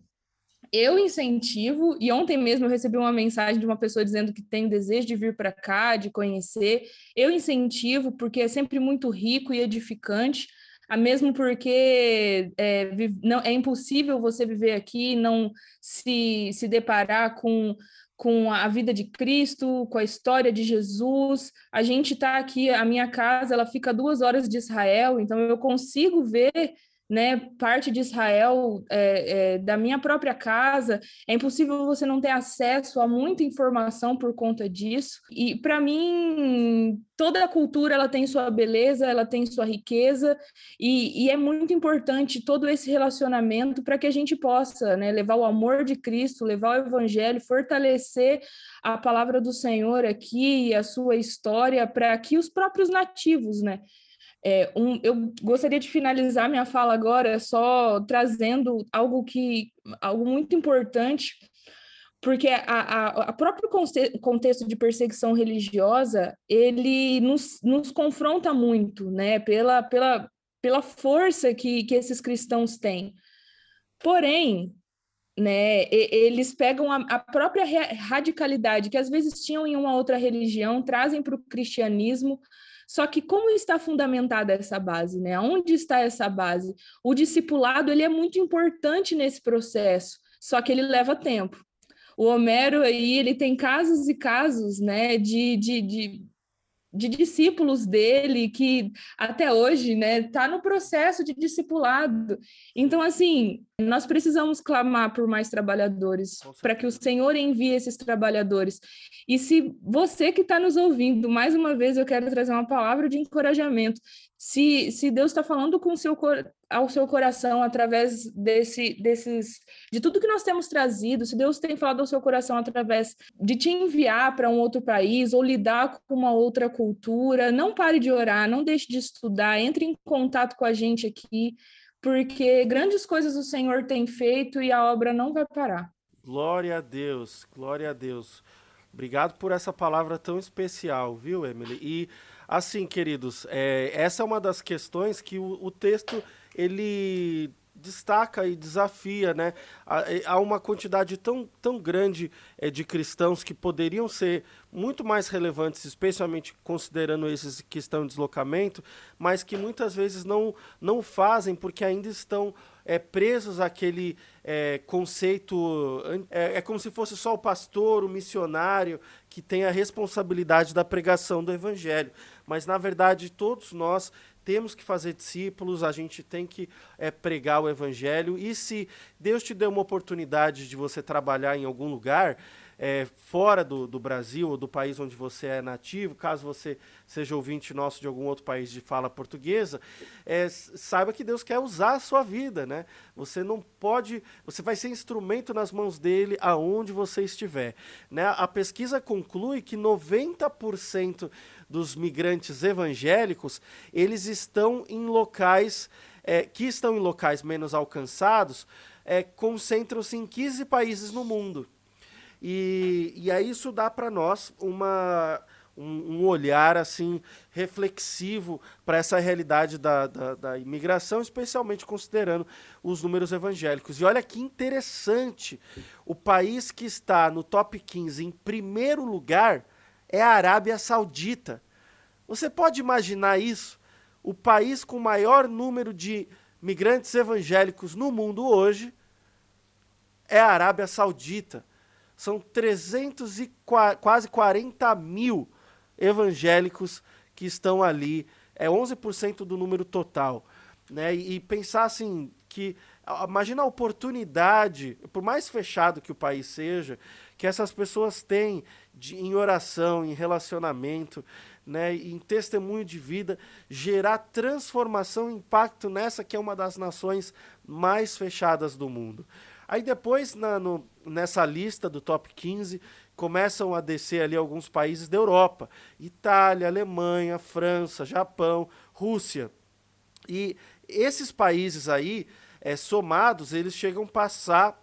eu incentivo, e ontem mesmo eu recebi uma mensagem de uma pessoa dizendo que tem desejo de vir para cá, de conhecer. Eu incentivo, porque é sempre muito rico e edificante, mesmo porque é, não, é impossível você viver aqui e não se, se deparar com com a vida de Cristo, com a história de Jesus. A gente está aqui, a minha casa, ela fica duas horas de Israel, então eu consigo ver né, parte de Israel, é, é, da minha própria casa, é impossível você não ter acesso a muita informação por conta disso. E para mim, toda a cultura ela tem sua beleza, ela tem sua riqueza, e, e é muito importante todo esse relacionamento para que a gente possa né, levar o amor de Cristo, levar o Evangelho, fortalecer a palavra do Senhor aqui, a sua história, para que os próprios nativos, né? É, um, eu gostaria de finalizar minha fala agora só trazendo algo que algo muito importante, porque a, a, a próprio contexto de perseguição religiosa ele nos, nos confronta muito, né, pela, pela, pela força que, que esses cristãos têm. Porém, né, eles pegam a, a própria radicalidade que às vezes tinham em uma outra religião, trazem para o cristianismo só que como está fundamentada essa base, né? Onde está essa base? O discipulado ele é muito importante nesse processo, só que ele leva tempo. O Homero aí ele tem casos e casos, né, de, de, de de discípulos dele que até hoje, né, está no processo de discipulado. Então, assim, nós precisamos clamar por mais trabalhadores para que o Senhor envie esses trabalhadores. E se você que está nos ouvindo, mais uma vez eu quero trazer uma palavra de encorajamento. Se, se Deus está falando com seu, ao seu coração através desse, desses, de tudo que nós temos trazido, se Deus tem falado ao seu coração através de te enviar para um outro país ou lidar com uma outra cultura, não pare de orar, não deixe de estudar, entre em contato com a gente aqui, porque grandes coisas o Senhor tem feito e a obra não vai parar. Glória a Deus, glória a Deus. Obrigado por essa palavra tão especial, viu, Emily? E assim, queridos, é, essa é uma das questões que o, o texto ele destaca e desafia, né? Há uma quantidade tão, tão grande é, de cristãos que poderiam ser muito mais relevantes, especialmente considerando esses que estão em deslocamento, mas que muitas vezes não, não fazem porque ainda estão é, presos àquele é, conceito. É, é como se fosse só o pastor, o missionário, que tem a responsabilidade da pregação do evangelho. Mas, na verdade, todos nós temos que fazer discípulos, a gente tem que é, pregar o evangelho. E se Deus te deu uma oportunidade de você trabalhar em algum lugar, é, fora do, do Brasil ou do país onde você é nativo, caso você seja ouvinte nosso de algum outro país de fala portuguesa, é, saiba que Deus quer usar a sua vida, né? Você não pode, você vai ser instrumento nas mãos dele aonde você estiver. Né? A pesquisa conclui que 90% dos migrantes evangélicos, eles estão em locais, é, que estão em locais menos alcançados, é, concentram-se em 15 países no mundo. E, e aí isso dá para nós uma, um, um, olhar assim reflexivo para essa realidade da, da, da, imigração, especialmente considerando os números evangélicos. E olha que interessante, o país que está no top 15 em primeiro lugar é a Arábia Saudita. Você pode imaginar isso? O país com maior número de migrantes evangélicos no mundo hoje é a Arábia Saudita. São 300 e quase 40 mil evangélicos que estão ali, é 11% do número total. Né? E, pensar assim, que imagina a oportunidade, por mais fechado que o país seja, que essas pessoas têm de, em oração, em relacionamento, né, em testemunho de vida, gerar transformação e impacto nessa que é uma das nações mais fechadas do mundo. Aí depois, na, no, nessa lista do top 15, começam a descer ali alguns países da Europa: Itália, Alemanha, França, Japão, Rússia. E esses países aí, é, somados, eles chegam a passar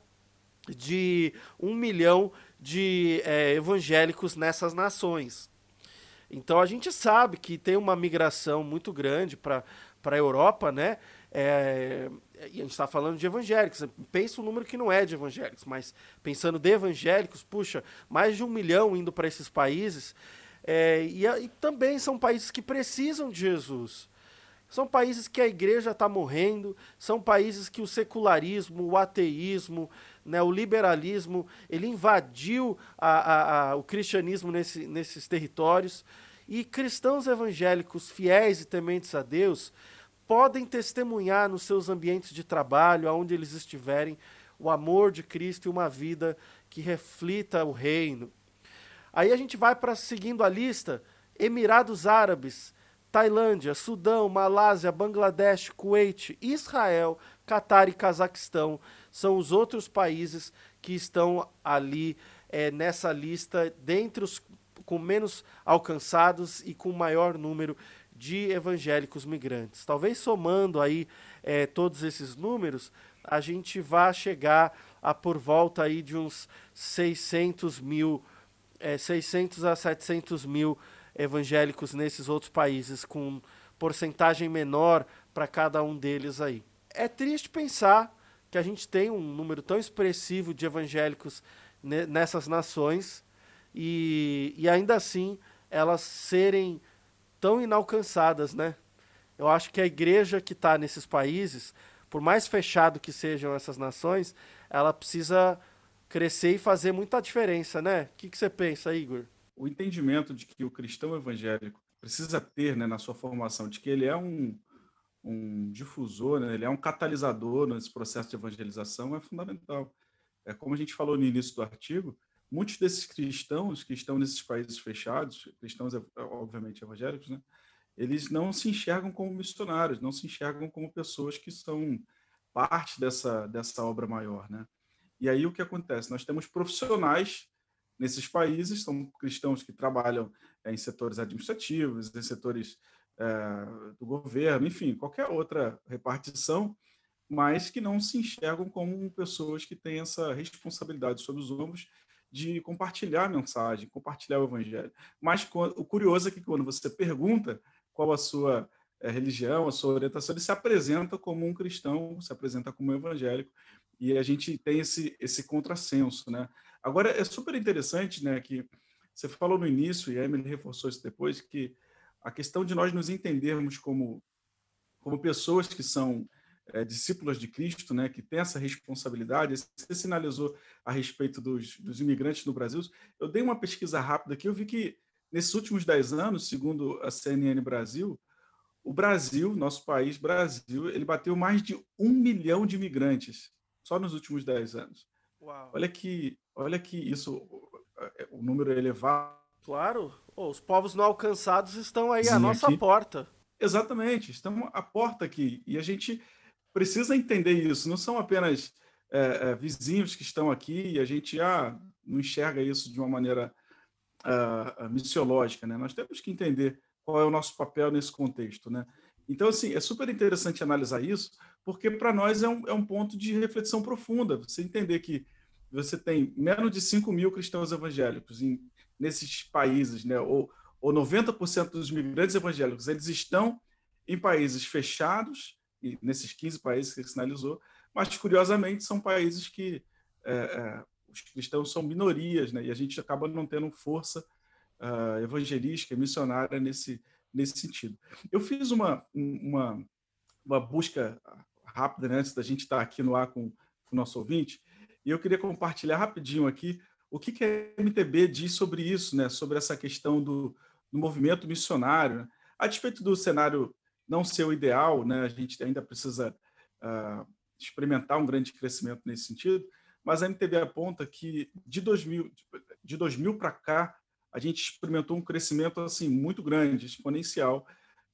de um milhão de é, evangélicos nessas nações. Então a gente sabe que tem uma migração muito grande para a Europa, né? É, e a gente está falando de evangélicos. Pensa um número que não é de evangélicos, mas pensando de evangélicos, puxa, mais de um milhão indo para esses países. É, e, e, também são países que precisam de Jesus. São países que a igreja está morrendo, são países que o secularismo, o ateísmo, né, o liberalismo, ele invadiu a, a, a, o cristianismo nesse, nesses territórios. E cristãos evangélicos fiéis e tementes a Deus, podem testemunhar nos seus ambientes de trabalho, aonde eles estiverem, o amor de Cristo e uma vida que reflita o reino. Aí a gente vai para seguindo a lista: Emirados Árabes, Tailândia, Sudão, Malásia, Bangladesh, Kuwait, Israel, Catar e Cazaquistão são os outros países que estão ali é, nessa lista, dentre os com menos alcançados e com maior número de evangélicos migrantes. Talvez somando aí é, todos esses números, a gente vá chegar a por volta aí de uns 600 mil, é, 600 a 700 mil evangélicos nesses outros países, com porcentagem menor para cada um deles aí. É triste pensar que a gente tem um número tão expressivo de evangélicos nessas nações e, e ainda assim elas serem tão inalcançadas, né? Eu acho que a igreja que está nesses países, por mais fechado que sejam essas nações, ela precisa crescer e fazer muita diferença, né? O que, que você pensa, Igor? O entendimento de que o cristão evangélico precisa ter né, na sua formação, de que ele é um, um difusor, né, ele é um catalisador nesse processo de evangelização, é fundamental. É como a gente falou no início do artigo, muitos desses cristãos que estão nesses países fechados, cristãos obviamente evangélicos, né, eles não se enxergam como missionários, não se enxergam como pessoas que são parte dessa, dessa obra maior, né? E aí o que acontece? Nós temos profissionais nesses países, são cristãos que trabalham é, em setores administrativos, em setores é, do governo, enfim, qualquer outra repartição, mas que não se enxergam como pessoas que têm essa responsabilidade sobre os ombros de compartilhar a mensagem, compartilhar o evangelho. Mas o curioso é que quando você pergunta qual a sua é, religião, a sua orientação, ele se apresenta como um cristão, se apresenta como um evangélico, e a gente tem esse, esse contrassenso, né? Agora, é super interessante, né, que você falou no início, e a Emily reforçou isso depois, que a questão de nós nos entendermos como, como pessoas que são é, discípulas de Cristo, né, que tem essa responsabilidade. Você sinalizou a respeito dos, dos imigrantes no Brasil. Eu dei uma pesquisa rápida aqui, eu vi que nesses últimos dez anos, segundo a CNN Brasil, o Brasil, nosso país, Brasil, ele bateu mais de um milhão de imigrantes só nos últimos dez anos. Uau. Olha que, olha que isso é, o número é elevado. Claro, oh, os povos não alcançados estão aí Sim, à nossa aqui. porta. Exatamente, estão à porta aqui. E a gente precisa entender isso. Não são apenas é, é, vizinhos que estão aqui e a gente ah, não enxerga isso de uma maneira uh, missiológica. Né? Nós temos que entender qual é o nosso papel nesse contexto. Né? Então, assim, é super interessante analisar isso, porque para nós é um, é um ponto de reflexão profunda. Você entender que você tem menos de 5 mil cristãos evangélicos em, nesses países, né? ou, ou 90% dos migrantes evangélicos, eles estão em países fechados, e nesses 15 países que ele sinalizou, mas, curiosamente, são países que é, é, os cristãos são minorias, né? e a gente acaba não tendo força uh, evangelística, missionária nesse, nesse sentido. Eu fiz uma, uma, uma busca rápida, né, antes da gente estar aqui no ar com, com o nosso ouvinte, e eu queria compartilhar rapidinho aqui o que, que a MTB diz sobre isso, né, sobre essa questão do, do movimento missionário. Né? A despeito do cenário não ser o ideal, né, a gente ainda precisa uh, experimentar um grande crescimento nesse sentido, mas a MTB aponta que de 2000, de 2000 para cá, a gente experimentou um crescimento assim muito grande, exponencial,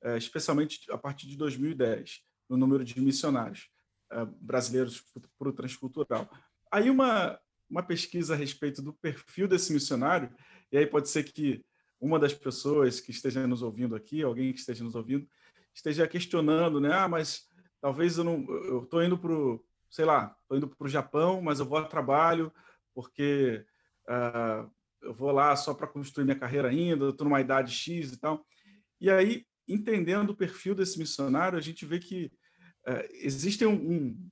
é, especialmente a partir de 2010, no número de missionários é, brasileiros para o transcultural. Aí uma, uma pesquisa a respeito do perfil desse missionário, e aí pode ser que uma das pessoas que esteja nos ouvindo aqui, alguém que esteja nos ouvindo, esteja questionando, né? Ah, mas talvez eu não, eu estou indo para o, sei lá, estou indo para o Japão, mas eu vou a trabalho porque uh, eu vou lá só para construir minha carreira ainda, estou numa idade X e tal. E aí, entendendo o perfil desse missionário, a gente vê que uh, existem um, um,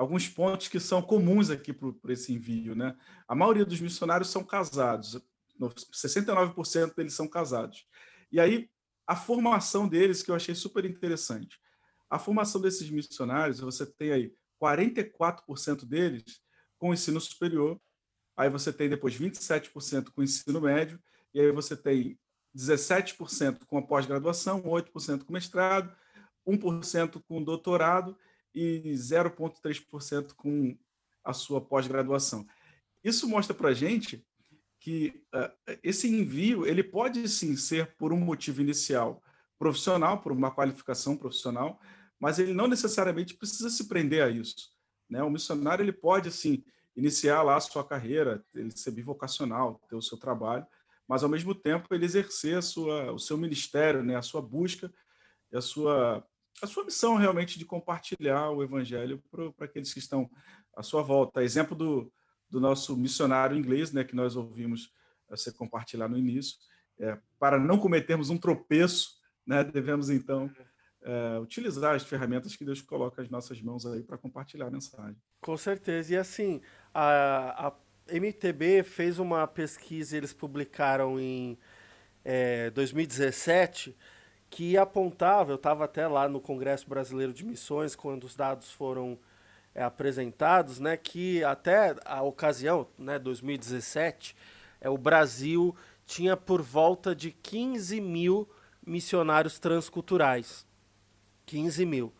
alguns pontos que são comuns aqui para esse envio. Né? A maioria dos missionários são casados, 69% deles são casados. E aí, a formação deles, que eu achei super interessante. A formação desses missionários, você tem aí 44% deles com ensino superior aí você tem depois 27% com ensino médio, e aí você tem 17% com a pós-graduação, 8% com mestrado, 1% com doutorado e 0,3% com a sua pós-graduação. Isso mostra para a gente que uh, esse envio ele pode sim ser por um motivo inicial profissional, por uma qualificação profissional, mas ele não necessariamente precisa se prender a isso. Né? O missionário ele pode sim iniciar lá a sua carreira, ele ser bivocacional, ter o seu trabalho, mas ao mesmo tempo ele exercer sua, o seu ministério, né, a sua busca, a sua, a sua missão realmente de compartilhar o evangelho para aqueles que estão à sua volta. Exemplo do, do nosso missionário inglês, né, que nós ouvimos ser compartilhado no início, é, para não cometermos um tropeço, né, devemos então é, utilizar as ferramentas que Deus coloca nas nossas mãos aí para compartilhar a mensagem. Com certeza. E assim, a, a MTB fez uma pesquisa, eles publicaram em é, 2017, que apontava, eu estava até lá no Congresso Brasileiro de Missões, quando os dados foram é, apresentados, né, que até a ocasião, né, 2017, é, o Brasil tinha por volta de 15 mil missionários transculturais. 15 mil.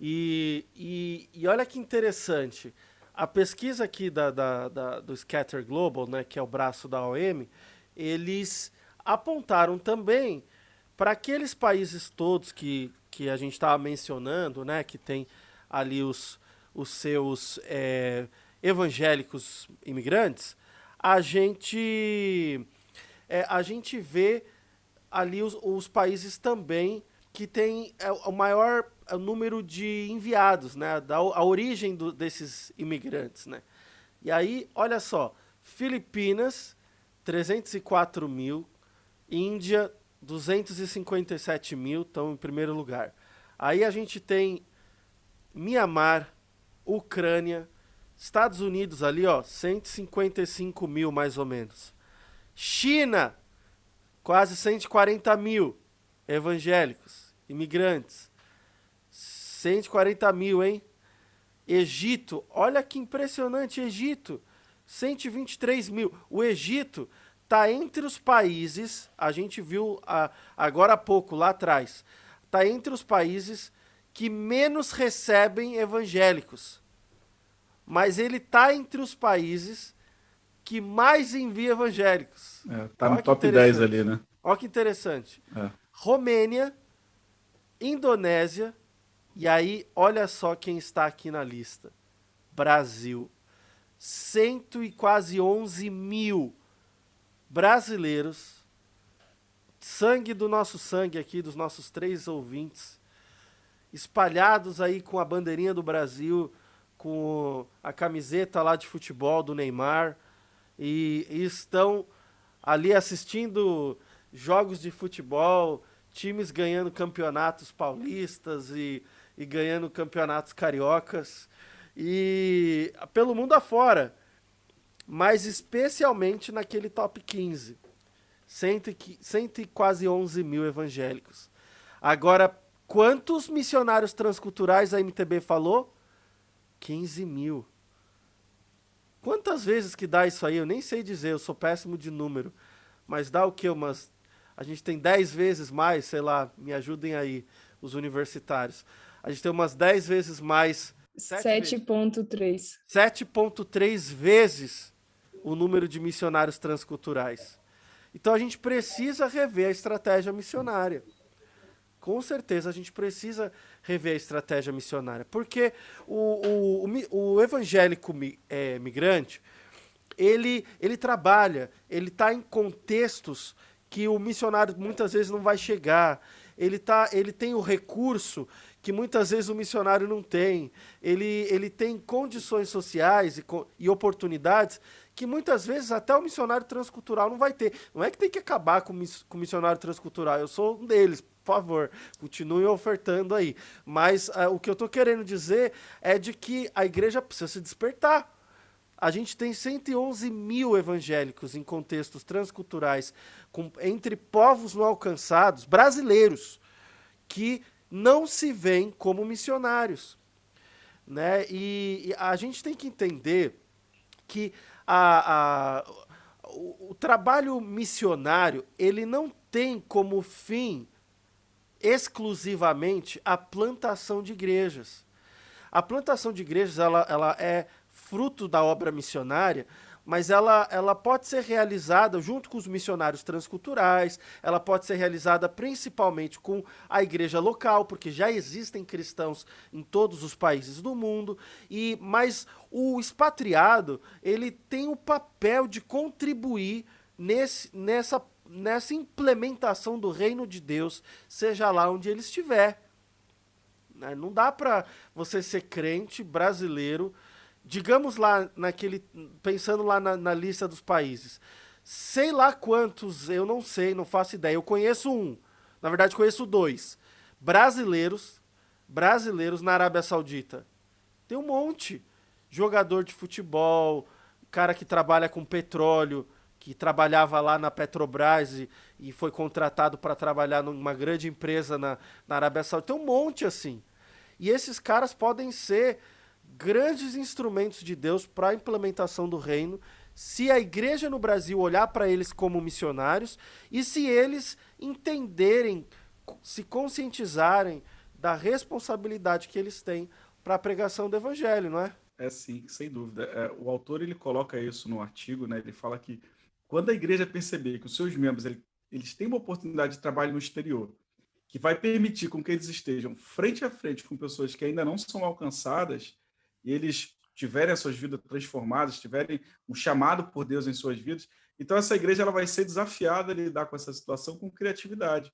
E, e, e olha que interessante, a pesquisa aqui da, da, da, do Scatter Global, né, que é o braço da OM, eles apontaram também para aqueles países todos que, que a gente estava mencionando, né, que tem ali os, os seus é, evangélicos imigrantes, a gente, é, a gente vê ali os, os países também que tem é, o maior é, número de enviados, né? Da, a origem do, desses imigrantes, né? E aí, olha só, Filipinas, 304 mil, Índia, 257 mil, estão em primeiro lugar. Aí a gente tem Mianmar, Ucrânia, Estados Unidos ali, ó, 155 mil mais ou menos. China, quase 140 mil evangélicos imigrantes. 140 mil, hein? Egito, olha que impressionante, Egito, 123 mil. O Egito está entre os países, a gente viu a, agora há pouco, lá atrás, está entre os países que menos recebem evangélicos. Mas ele está entre os países que mais envia evangélicos. É, tá no top 10 ali, né? Olha que interessante. É. Romênia, Indonésia, e aí olha só quem está aqui na lista. Brasil. Cento e quase 11 mil brasileiros. Sangue do nosso sangue aqui, dos nossos três ouvintes. Espalhados aí com a bandeirinha do Brasil, com a camiseta lá de futebol do Neymar. E, e estão ali assistindo jogos de futebol, times ganhando campeonatos paulistas e, e ganhando campeonatos cariocas e pelo mundo afora, mas especialmente naquele top 15. Cento, cento e quase 11 mil evangélicos. Agora, quantos missionários transculturais a MTB falou? 15 mil. Quantas vezes que dá isso aí? Eu nem sei dizer, eu sou péssimo de número. Mas dá o que? Umas a gente tem 10 vezes mais, sei lá, me ajudem aí, os universitários. A gente tem umas 10 vezes mais. 7,3. 7,3 vezes o número de missionários transculturais. Então a gente precisa rever a estratégia missionária. Com certeza a gente precisa rever a estratégia missionária. Porque o, o, o, evangélico é, migrante, ele, ele trabalha, ele está em contextos que o missionário muitas vezes não vai chegar. Ele, tá, ele tem o recurso que muitas vezes o missionário não tem. Ele, ele tem condições sociais e, e oportunidades que muitas vezes até o missionário transcultural não vai ter. Não é que tem que acabar com, com o missionário transcultural, eu sou um deles, por favor, continue ofertando aí. Mas uh, o que eu estou querendo dizer é de que a igreja precisa se despertar. A gente tem 111 mil evangélicos em contextos transculturais, com, entre povos não alcançados, brasileiros, que não se veem como missionários. Né? E, e a gente tem que entender que a, a, o, o trabalho missionário ele não tem como fim exclusivamente a plantação de igrejas. A plantação de igrejas ela, ela é fruto da obra missionária, mas ela, ela pode ser realizada junto com os missionários transculturais, ela pode ser realizada principalmente com a igreja local, porque já existem cristãos em todos os países do mundo, e mas o expatriado, ele tem o papel de contribuir nesse, nessa, nessa implementação do reino de Deus, seja lá onde ele estiver. Né? Não dá para você ser crente brasileiro digamos lá naquele. Pensando lá na, na, lista dos países. Sei lá quantos, eu não sei, não faço ideia. Eu conheço um. Na verdade, conheço dois. Brasileiros. Brasileiros na Arábia Saudita. Tem um monte. Jogador de futebol, cara que trabalha com petróleo, que trabalhava lá na Petrobras e, e foi contratado para trabalhar numa grande empresa na, na Arábia Saudita. Tem um monte assim. E esses caras podem ser grandes instrumentos de Deus para a implementação do reino, se a igreja no Brasil olhar para eles como missionários e se eles entenderem, se conscientizarem da responsabilidade que eles têm para a pregação do evangelho, não é? É sim, sem dúvida. É, o autor ele coloca isso no artigo, né? Ele fala que quando a igreja perceber que os seus membros ele, eles têm uma oportunidade de trabalho no exterior, que vai permitir com que eles estejam frente a frente com pessoas que ainda não são alcançadas, e eles tiverem as suas vidas transformadas, tiverem um chamado por Deus em suas vidas, então essa igreja ela vai ser desafiada a lidar com essa situação com criatividade,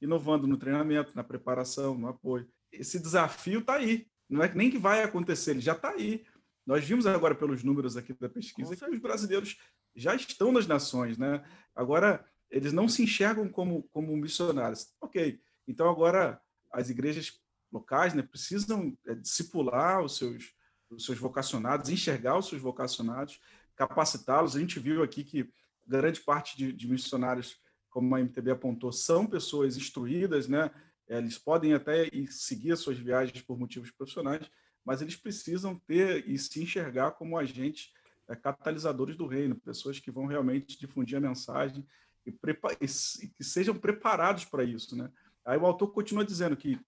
inovando no treinamento, na preparação, no apoio. Esse desafio está aí. Não é nem que vai acontecer, ele já está aí. Nós vimos agora pelos números aqui da pesquisa que os brasileiros já estão nas nações, né? Agora eles não se enxergam como como missionários. Ok, então agora as igrejas locais, né, precisam é, discipular os seus os seus vocacionados, enxergar os seus vocacionados, capacitá-los. A gente viu aqui que grande parte de, de, missionários, como a MTB apontou, são pessoas instruídas, né? Eles podem até seguir as suas viagens por motivos profissionais, mas eles precisam ter e se enxergar como agentes é, catalisadores do reino, pessoas que vão realmente difundir a mensagem e, e que sejam preparados para isso, né? Aí o autor continua dizendo que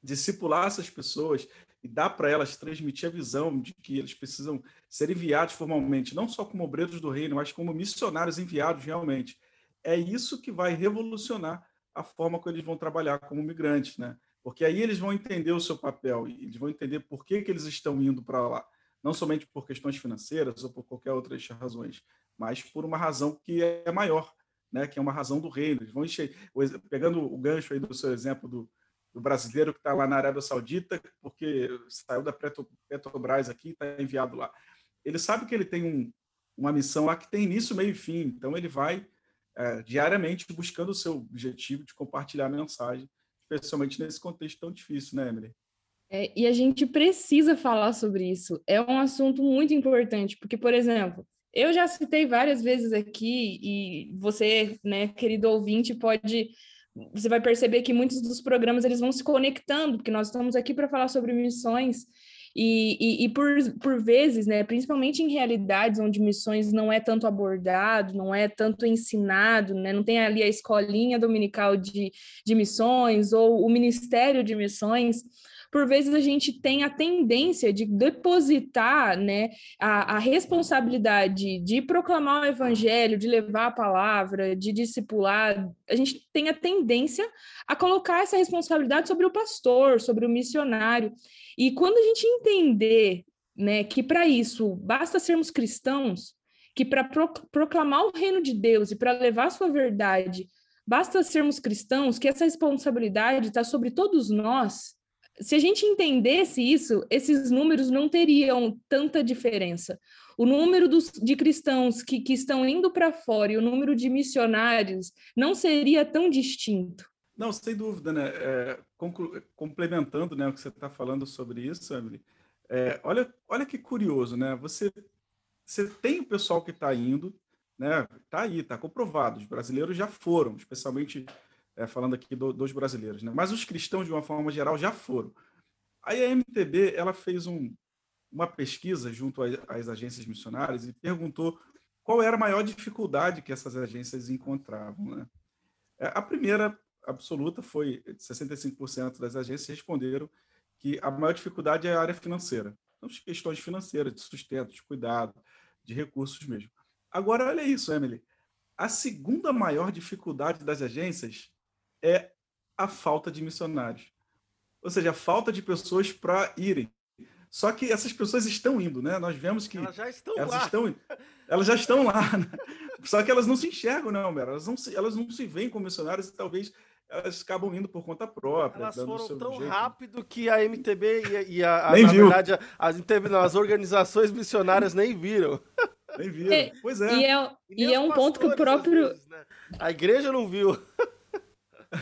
discipular essas pessoas e dá para elas transmitir a visão de que eles precisam ser enviados formalmente, não só como obreiros do reino, mas como missionários enviados realmente. É isso que vai revolucionar a forma como eles vão trabalhar como migrantes, né? Porque aí eles vão entender o seu papel, eles vão entender por que, que eles estão indo para lá. Não somente por questões financeiras ou por qualquer outras razões, mas por uma razão que é maior, né? que é uma razão do reino. Eles vão encher, pegando o gancho aí do seu exemplo do, do brasileiro que está lá na Arábia Saudita, porque saiu da Petrobras aqui, está enviado lá. Ele sabe que ele tem um, uma missão lá que tem início, meio e fim, então ele vai é, diariamente buscando o seu objetivo de compartilhar a mensagem, especialmente nesse contexto tão difícil, né, Emily? É, e a gente precisa falar sobre isso. É um assunto muito importante, porque, por exemplo, eu já citei várias vezes aqui, e você, né, querido ouvinte, pode você vai perceber que muitos dos programas eles vão se conectando, porque nós estamos aqui para falar sobre missões. E, e, e, por, por vezes, né, principalmente em realidades onde missões não é tanto abordado, não é tanto ensinado, né, não tem ali a escolinha dominical de, de missões ou o ministério de missões, por vezes a gente tem a tendência de depositar né, a, a responsabilidade de proclamar o evangelho, de levar a palavra, de discipular, a gente tem a tendência a colocar essa responsabilidade sobre o pastor, sobre o missionário. E quando a gente entender né, que para isso basta sermos cristãos, que para pro, proclamar o reino de Deus e para levar a sua verdade, basta sermos cristãos, que essa responsabilidade está sobre todos nós, se a gente entendesse isso, esses números não teriam tanta diferença. O número dos, de cristãos que, que estão indo para fora e o número de missionários não seria tão distinto. Não, sem dúvida, né? É, complementando né, o que você está falando sobre isso, Emily, é, olha, olha que curioso, né? Você, você tem o pessoal que está indo, né? Está aí, está comprovado. Os brasileiros já foram, especialmente é, falando aqui do, dos brasileiros, né? mas os cristãos, de uma forma geral, já foram. Aí a MTB ela fez um, uma pesquisa junto às agências missionárias e perguntou qual era a maior dificuldade que essas agências encontravam. Né? É, a primeira absoluta foi 65% das agências responderam que a maior dificuldade é a área financeira. Então, questões financeiras, de sustento, de cuidado, de recursos mesmo. Agora, olha isso, Emily. A segunda maior dificuldade das agências é a falta de missionários. Ou seja, a falta de pessoas para irem. Só que essas pessoas estão indo, né? Nós vemos que. Elas já estão elas lá. Estão, elas já estão lá. Né? Só que elas não se enxergam, não, Mera. Elas não se, elas não se veem como missionários e talvez elas acabam indo por conta própria. Elas foram tão jeito. rápido que a MTB e a, e a, nem na viu. verdade, as, não, as organizações missionárias nem viram. Nem viram. É, pois é. E é, e, e é um ponto que o próprio. Vezes, né? A igreja não viu.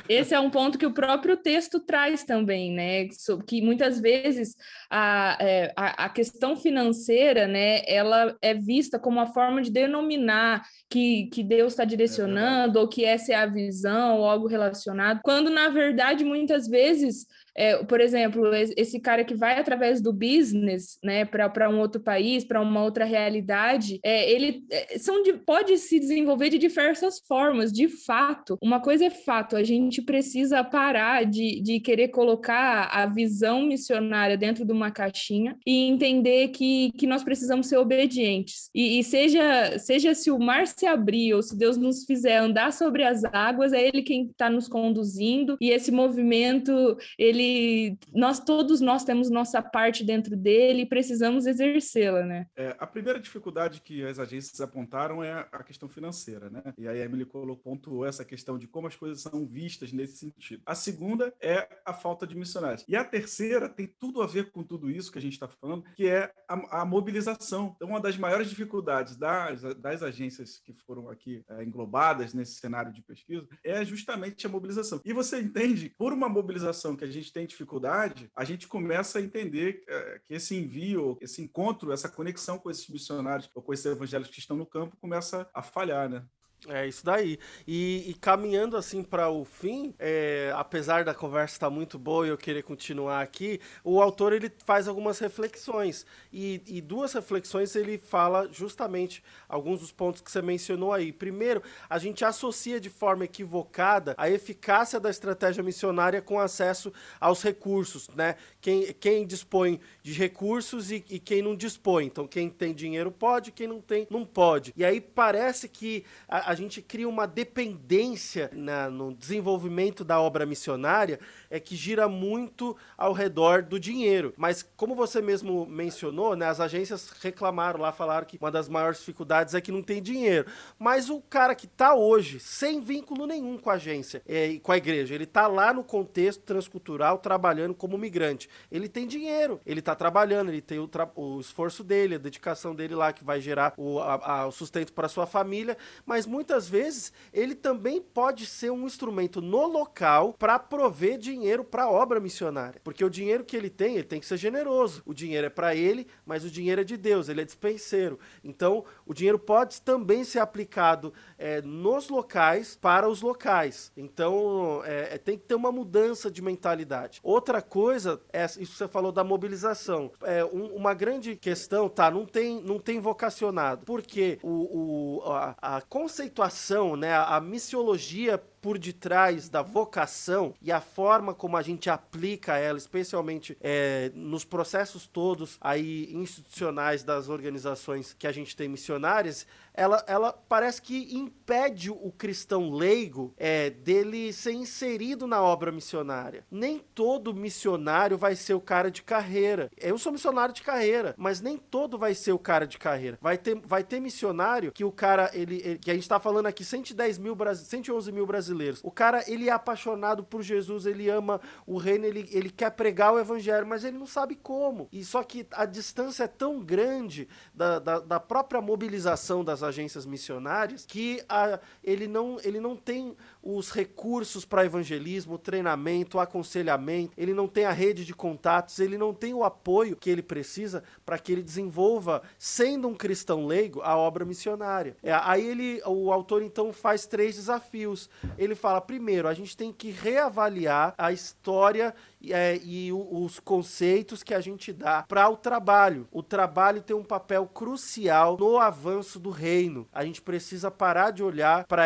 Esse é um ponto que o próprio texto traz também, né? Que muitas vezes a, é, a, a, questão financeira, né, ela é vista como uma forma de denominar que, que Deus está direcionando, é ou que essa é a visão, ou algo relacionado, quando na verdade muitas vezes é, por exemplo, esse cara que vai através do business, né, para um outro país, para uma outra realidade, é, ele é, são de, pode se desenvolver de diversas formas, de fato. Uma coisa é fato, a gente precisa parar de, de querer colocar a visão missionária dentro de uma caixinha e entender que, que nós precisamos ser obedientes. E, e seja, seja se o mar se abrir ou se Deus nos fizer andar sobre as águas, é Ele quem está nos conduzindo e esse movimento, ele ele, nós todos nós temos nossa parte dentro dele e precisamos exercê-la, né? É, a primeira dificuldade que as agências apontaram é a questão financeira, né? E aí a Emily pontuou essa questão de como as coisas são vistas nesse sentido. A segunda é a falta de missionários. E a terceira tem tudo a ver com tudo isso que a gente está falando, que é a, a, mobilização. Então, uma das maiores dificuldades das, das agências que foram aqui é, englobadas nesse cenário de pesquisa é justamente a mobilização. E você entende, por uma mobilização que a gente tem dificuldade, a gente começa a entender eh, que esse envio, esse encontro, essa conexão com esses missionários ou com esses evangelhos que estão no campo começa a falhar, né? É isso daí. E, e caminhando assim para o fim, é, apesar da conversa estar muito boa e eu querer continuar aqui, o autor ele faz algumas reflexões e, e, duas reflexões ele fala justamente alguns dos pontos que você mencionou aí. Primeiro, a gente associa de forma equivocada a eficácia da estratégia missionária com acesso aos recursos, né? Quem, quem dispõe de recursos e, e quem não dispõe. Então, quem tem dinheiro pode, quem não tem não pode. E aí parece que a, a gente cria uma dependência na, no desenvolvimento da obra missionária é que gira muito ao redor do dinheiro. Mas como você mesmo mencionou, né, as agências reclamaram lá, falaram que uma das maiores dificuldades é que não tem dinheiro. Mas o cara que está hoje sem vínculo nenhum com a agência é, e com a igreja, ele está lá no contexto transcultural trabalhando como migrante. Ele tem dinheiro, ele está trabalhando, ele tem o, o, esforço dele, a dedicação dele lá que vai gerar o, a, a, o sustento para sua família, mas muitas vezes ele também pode ser um instrumento no local para prover dinheiro para obra missionária. Porque o dinheiro que ele tem, ele tem que ser generoso. O dinheiro é para ele, mas o dinheiro é de Deus, ele é dispenseiro. Então, o dinheiro pode também ser aplicado é, nos locais para os locais. Então, é, é, tem que ter uma mudança de mentalidade. Outra coisa, é isso que você falou da mobilização. É um, uma grande questão, tá? Não tem, não tem vocacionado. Porque o, o a, a conceituação, né, a, a missiologia por detrás da vocação e a forma como a gente aplica ela, especialmente é, nos processos todos aí institucionais das organizações que a gente tem missionárias, ela, ela parece que impede o cristão leigo é, dele ser inserido na obra missionária. Nem todo missionário vai ser o cara de carreira. Eu sou missionário de carreira, mas nem todo vai ser o cara de carreira. Vai ter, vai ter missionário que o cara, ele, ele que a gente está falando aqui, 110 mil, 111 mil brasileiros. O cara, ele é apaixonado por Jesus, ele ama o reino, ele, ele quer pregar o evangelho, mas ele não sabe como. E só que a distância é tão grande da, da, da própria mobilização das agências missionárias que a, ele, não, ele não tem os recursos para evangelismo, treinamento, aconselhamento, ele não tem a rede de contatos, ele não tem o apoio que ele precisa para que ele desenvolva, sendo um cristão leigo, a obra missionária. É, aí ele, o autor então faz três desafios. Ele fala, primeiro, a gente tem que reavaliar a história é, e o, os conceitos que a gente dá para o trabalho. O trabalho tem um papel crucial no avanço do reino. A gente precisa parar de olhar para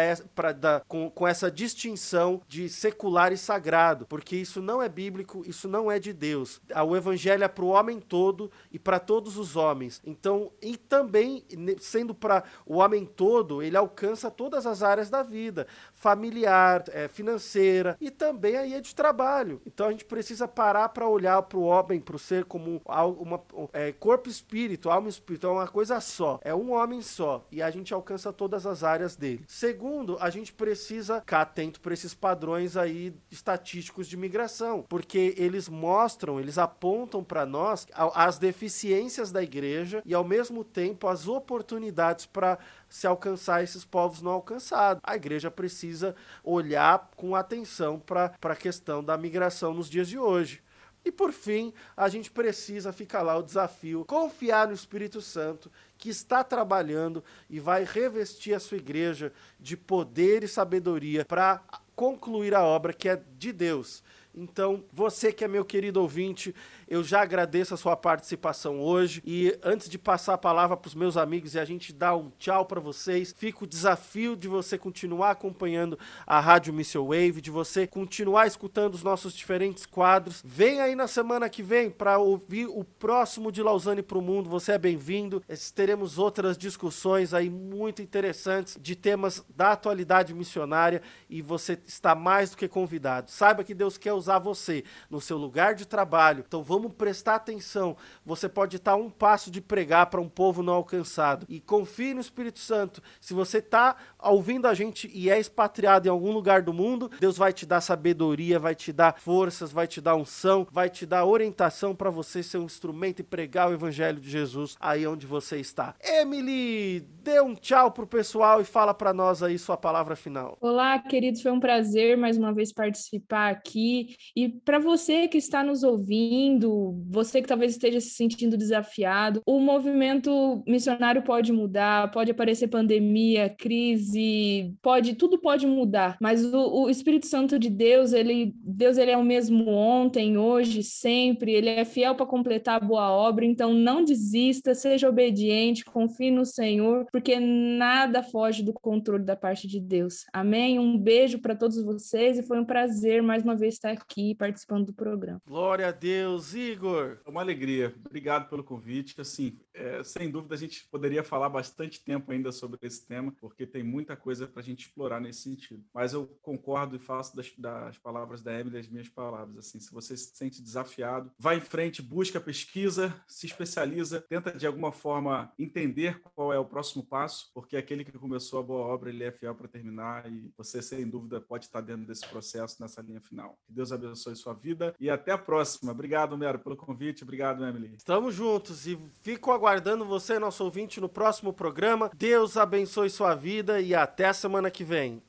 com, com essa distinção de secular e sagrado, porque isso não é bíblico, isso não é de Deus. O evangelho é para o homem todo e para todos os homens. Então, e também sendo para o homem todo, ele alcança todas as áreas da vida, familiar, é, financeira e também aí é de trabalho. Então a gente precisa precisa parar para olhar para o homem, para o ser como uma, é, corpo espírito, alma e espírito, é uma coisa só. É um homem só. E a gente alcança todas as áreas dele. Segundo, a gente precisa ficar atento para esses padrões aí estatísticos de migração, porque eles mostram, eles apontam para nós as deficiências da igreja e ao mesmo tempo as oportunidades para se alcançar esses povos não alcançados. A igreja precisa olhar com atenção para a questão da migração nos dias de hoje. E por fim, a gente precisa ficar lá o desafio, confiar no Espírito Santo, que está trabalhando e vai revestir a sua igreja de poder e sabedoria para concluir a obra que é de Deus. Então, você que é meu querido ouvinte, eu já agradeço a sua participação hoje e antes de passar a palavra para os meus amigos e a gente dar um tchau para vocês, fica o desafio de você continuar acompanhando a Rádio Missile Wave, de você continuar escutando os nossos diferentes quadros. Vem aí na semana que vem para ouvir o próximo de Lausanne para o Mundo. Você é bem-vindo. Teremos outras discussões aí muito interessantes de temas da atualidade missionária e você está mais do que convidado. Saiba que Deus quer usar usar você no seu lugar de trabalho. Então vamos prestar atenção. Você pode estar um passo de pregar para um povo não alcançado. E confie no Espírito Santo. Se você está ouvindo a gente e é expatriado em algum lugar do mundo, Deus vai te dar sabedoria, vai te dar forças, vai te dar unção, vai te dar orientação para você ser um instrumento e pregar o evangelho de Jesus aí onde você está. Emily, dê um tchau pro pessoal e fala para nós aí sua palavra final. Olá, queridos, foi um prazer mais uma vez participar aqui E para você que está nos ouvindo, você que talvez esteja se sentindo desafiado, o movimento missionário pode mudar, pode aparecer pandemia, crise, pode, tudo pode mudar, mas o, o Espírito Santo de Deus, ele, Deus ele é o mesmo ontem, hoje, sempre, ele é fiel para completar a boa obra, então não desista, seja obediente, confie no Senhor, porque nada foge do controle da parte de Deus. Amém? Um beijo para todos vocês e foi um prazer mais uma vez estar aqui participando do programa. Glória a Deus, Igor. É uma alegria. Obrigado pelo convite. Assim, é, sem dúvida a gente poderia falar bastante tempo ainda sobre esse tema, porque tem muita coisa para a gente explorar nesse sentido. Mas eu concordo e faço das, das palavras da Emily as minhas palavras. Assim, se você se sente desafiado, vá em frente, busca pesquisa, se especializa, tenta de alguma forma entender qual é o próximo passo, porque aquele que começou a boa obra, ele é fiel para terminar e você, sem dúvida, pode estar dentro desse processo, nessa linha final. Que Deus abençoe sua vida e até a próxima. Obrigado, Mero, pelo convite. Obrigado, Emily. Estamos juntos e fico aguardando você, nosso ouvinte, no próximo programa. Deus abençoe sua vida e até a semana que vem.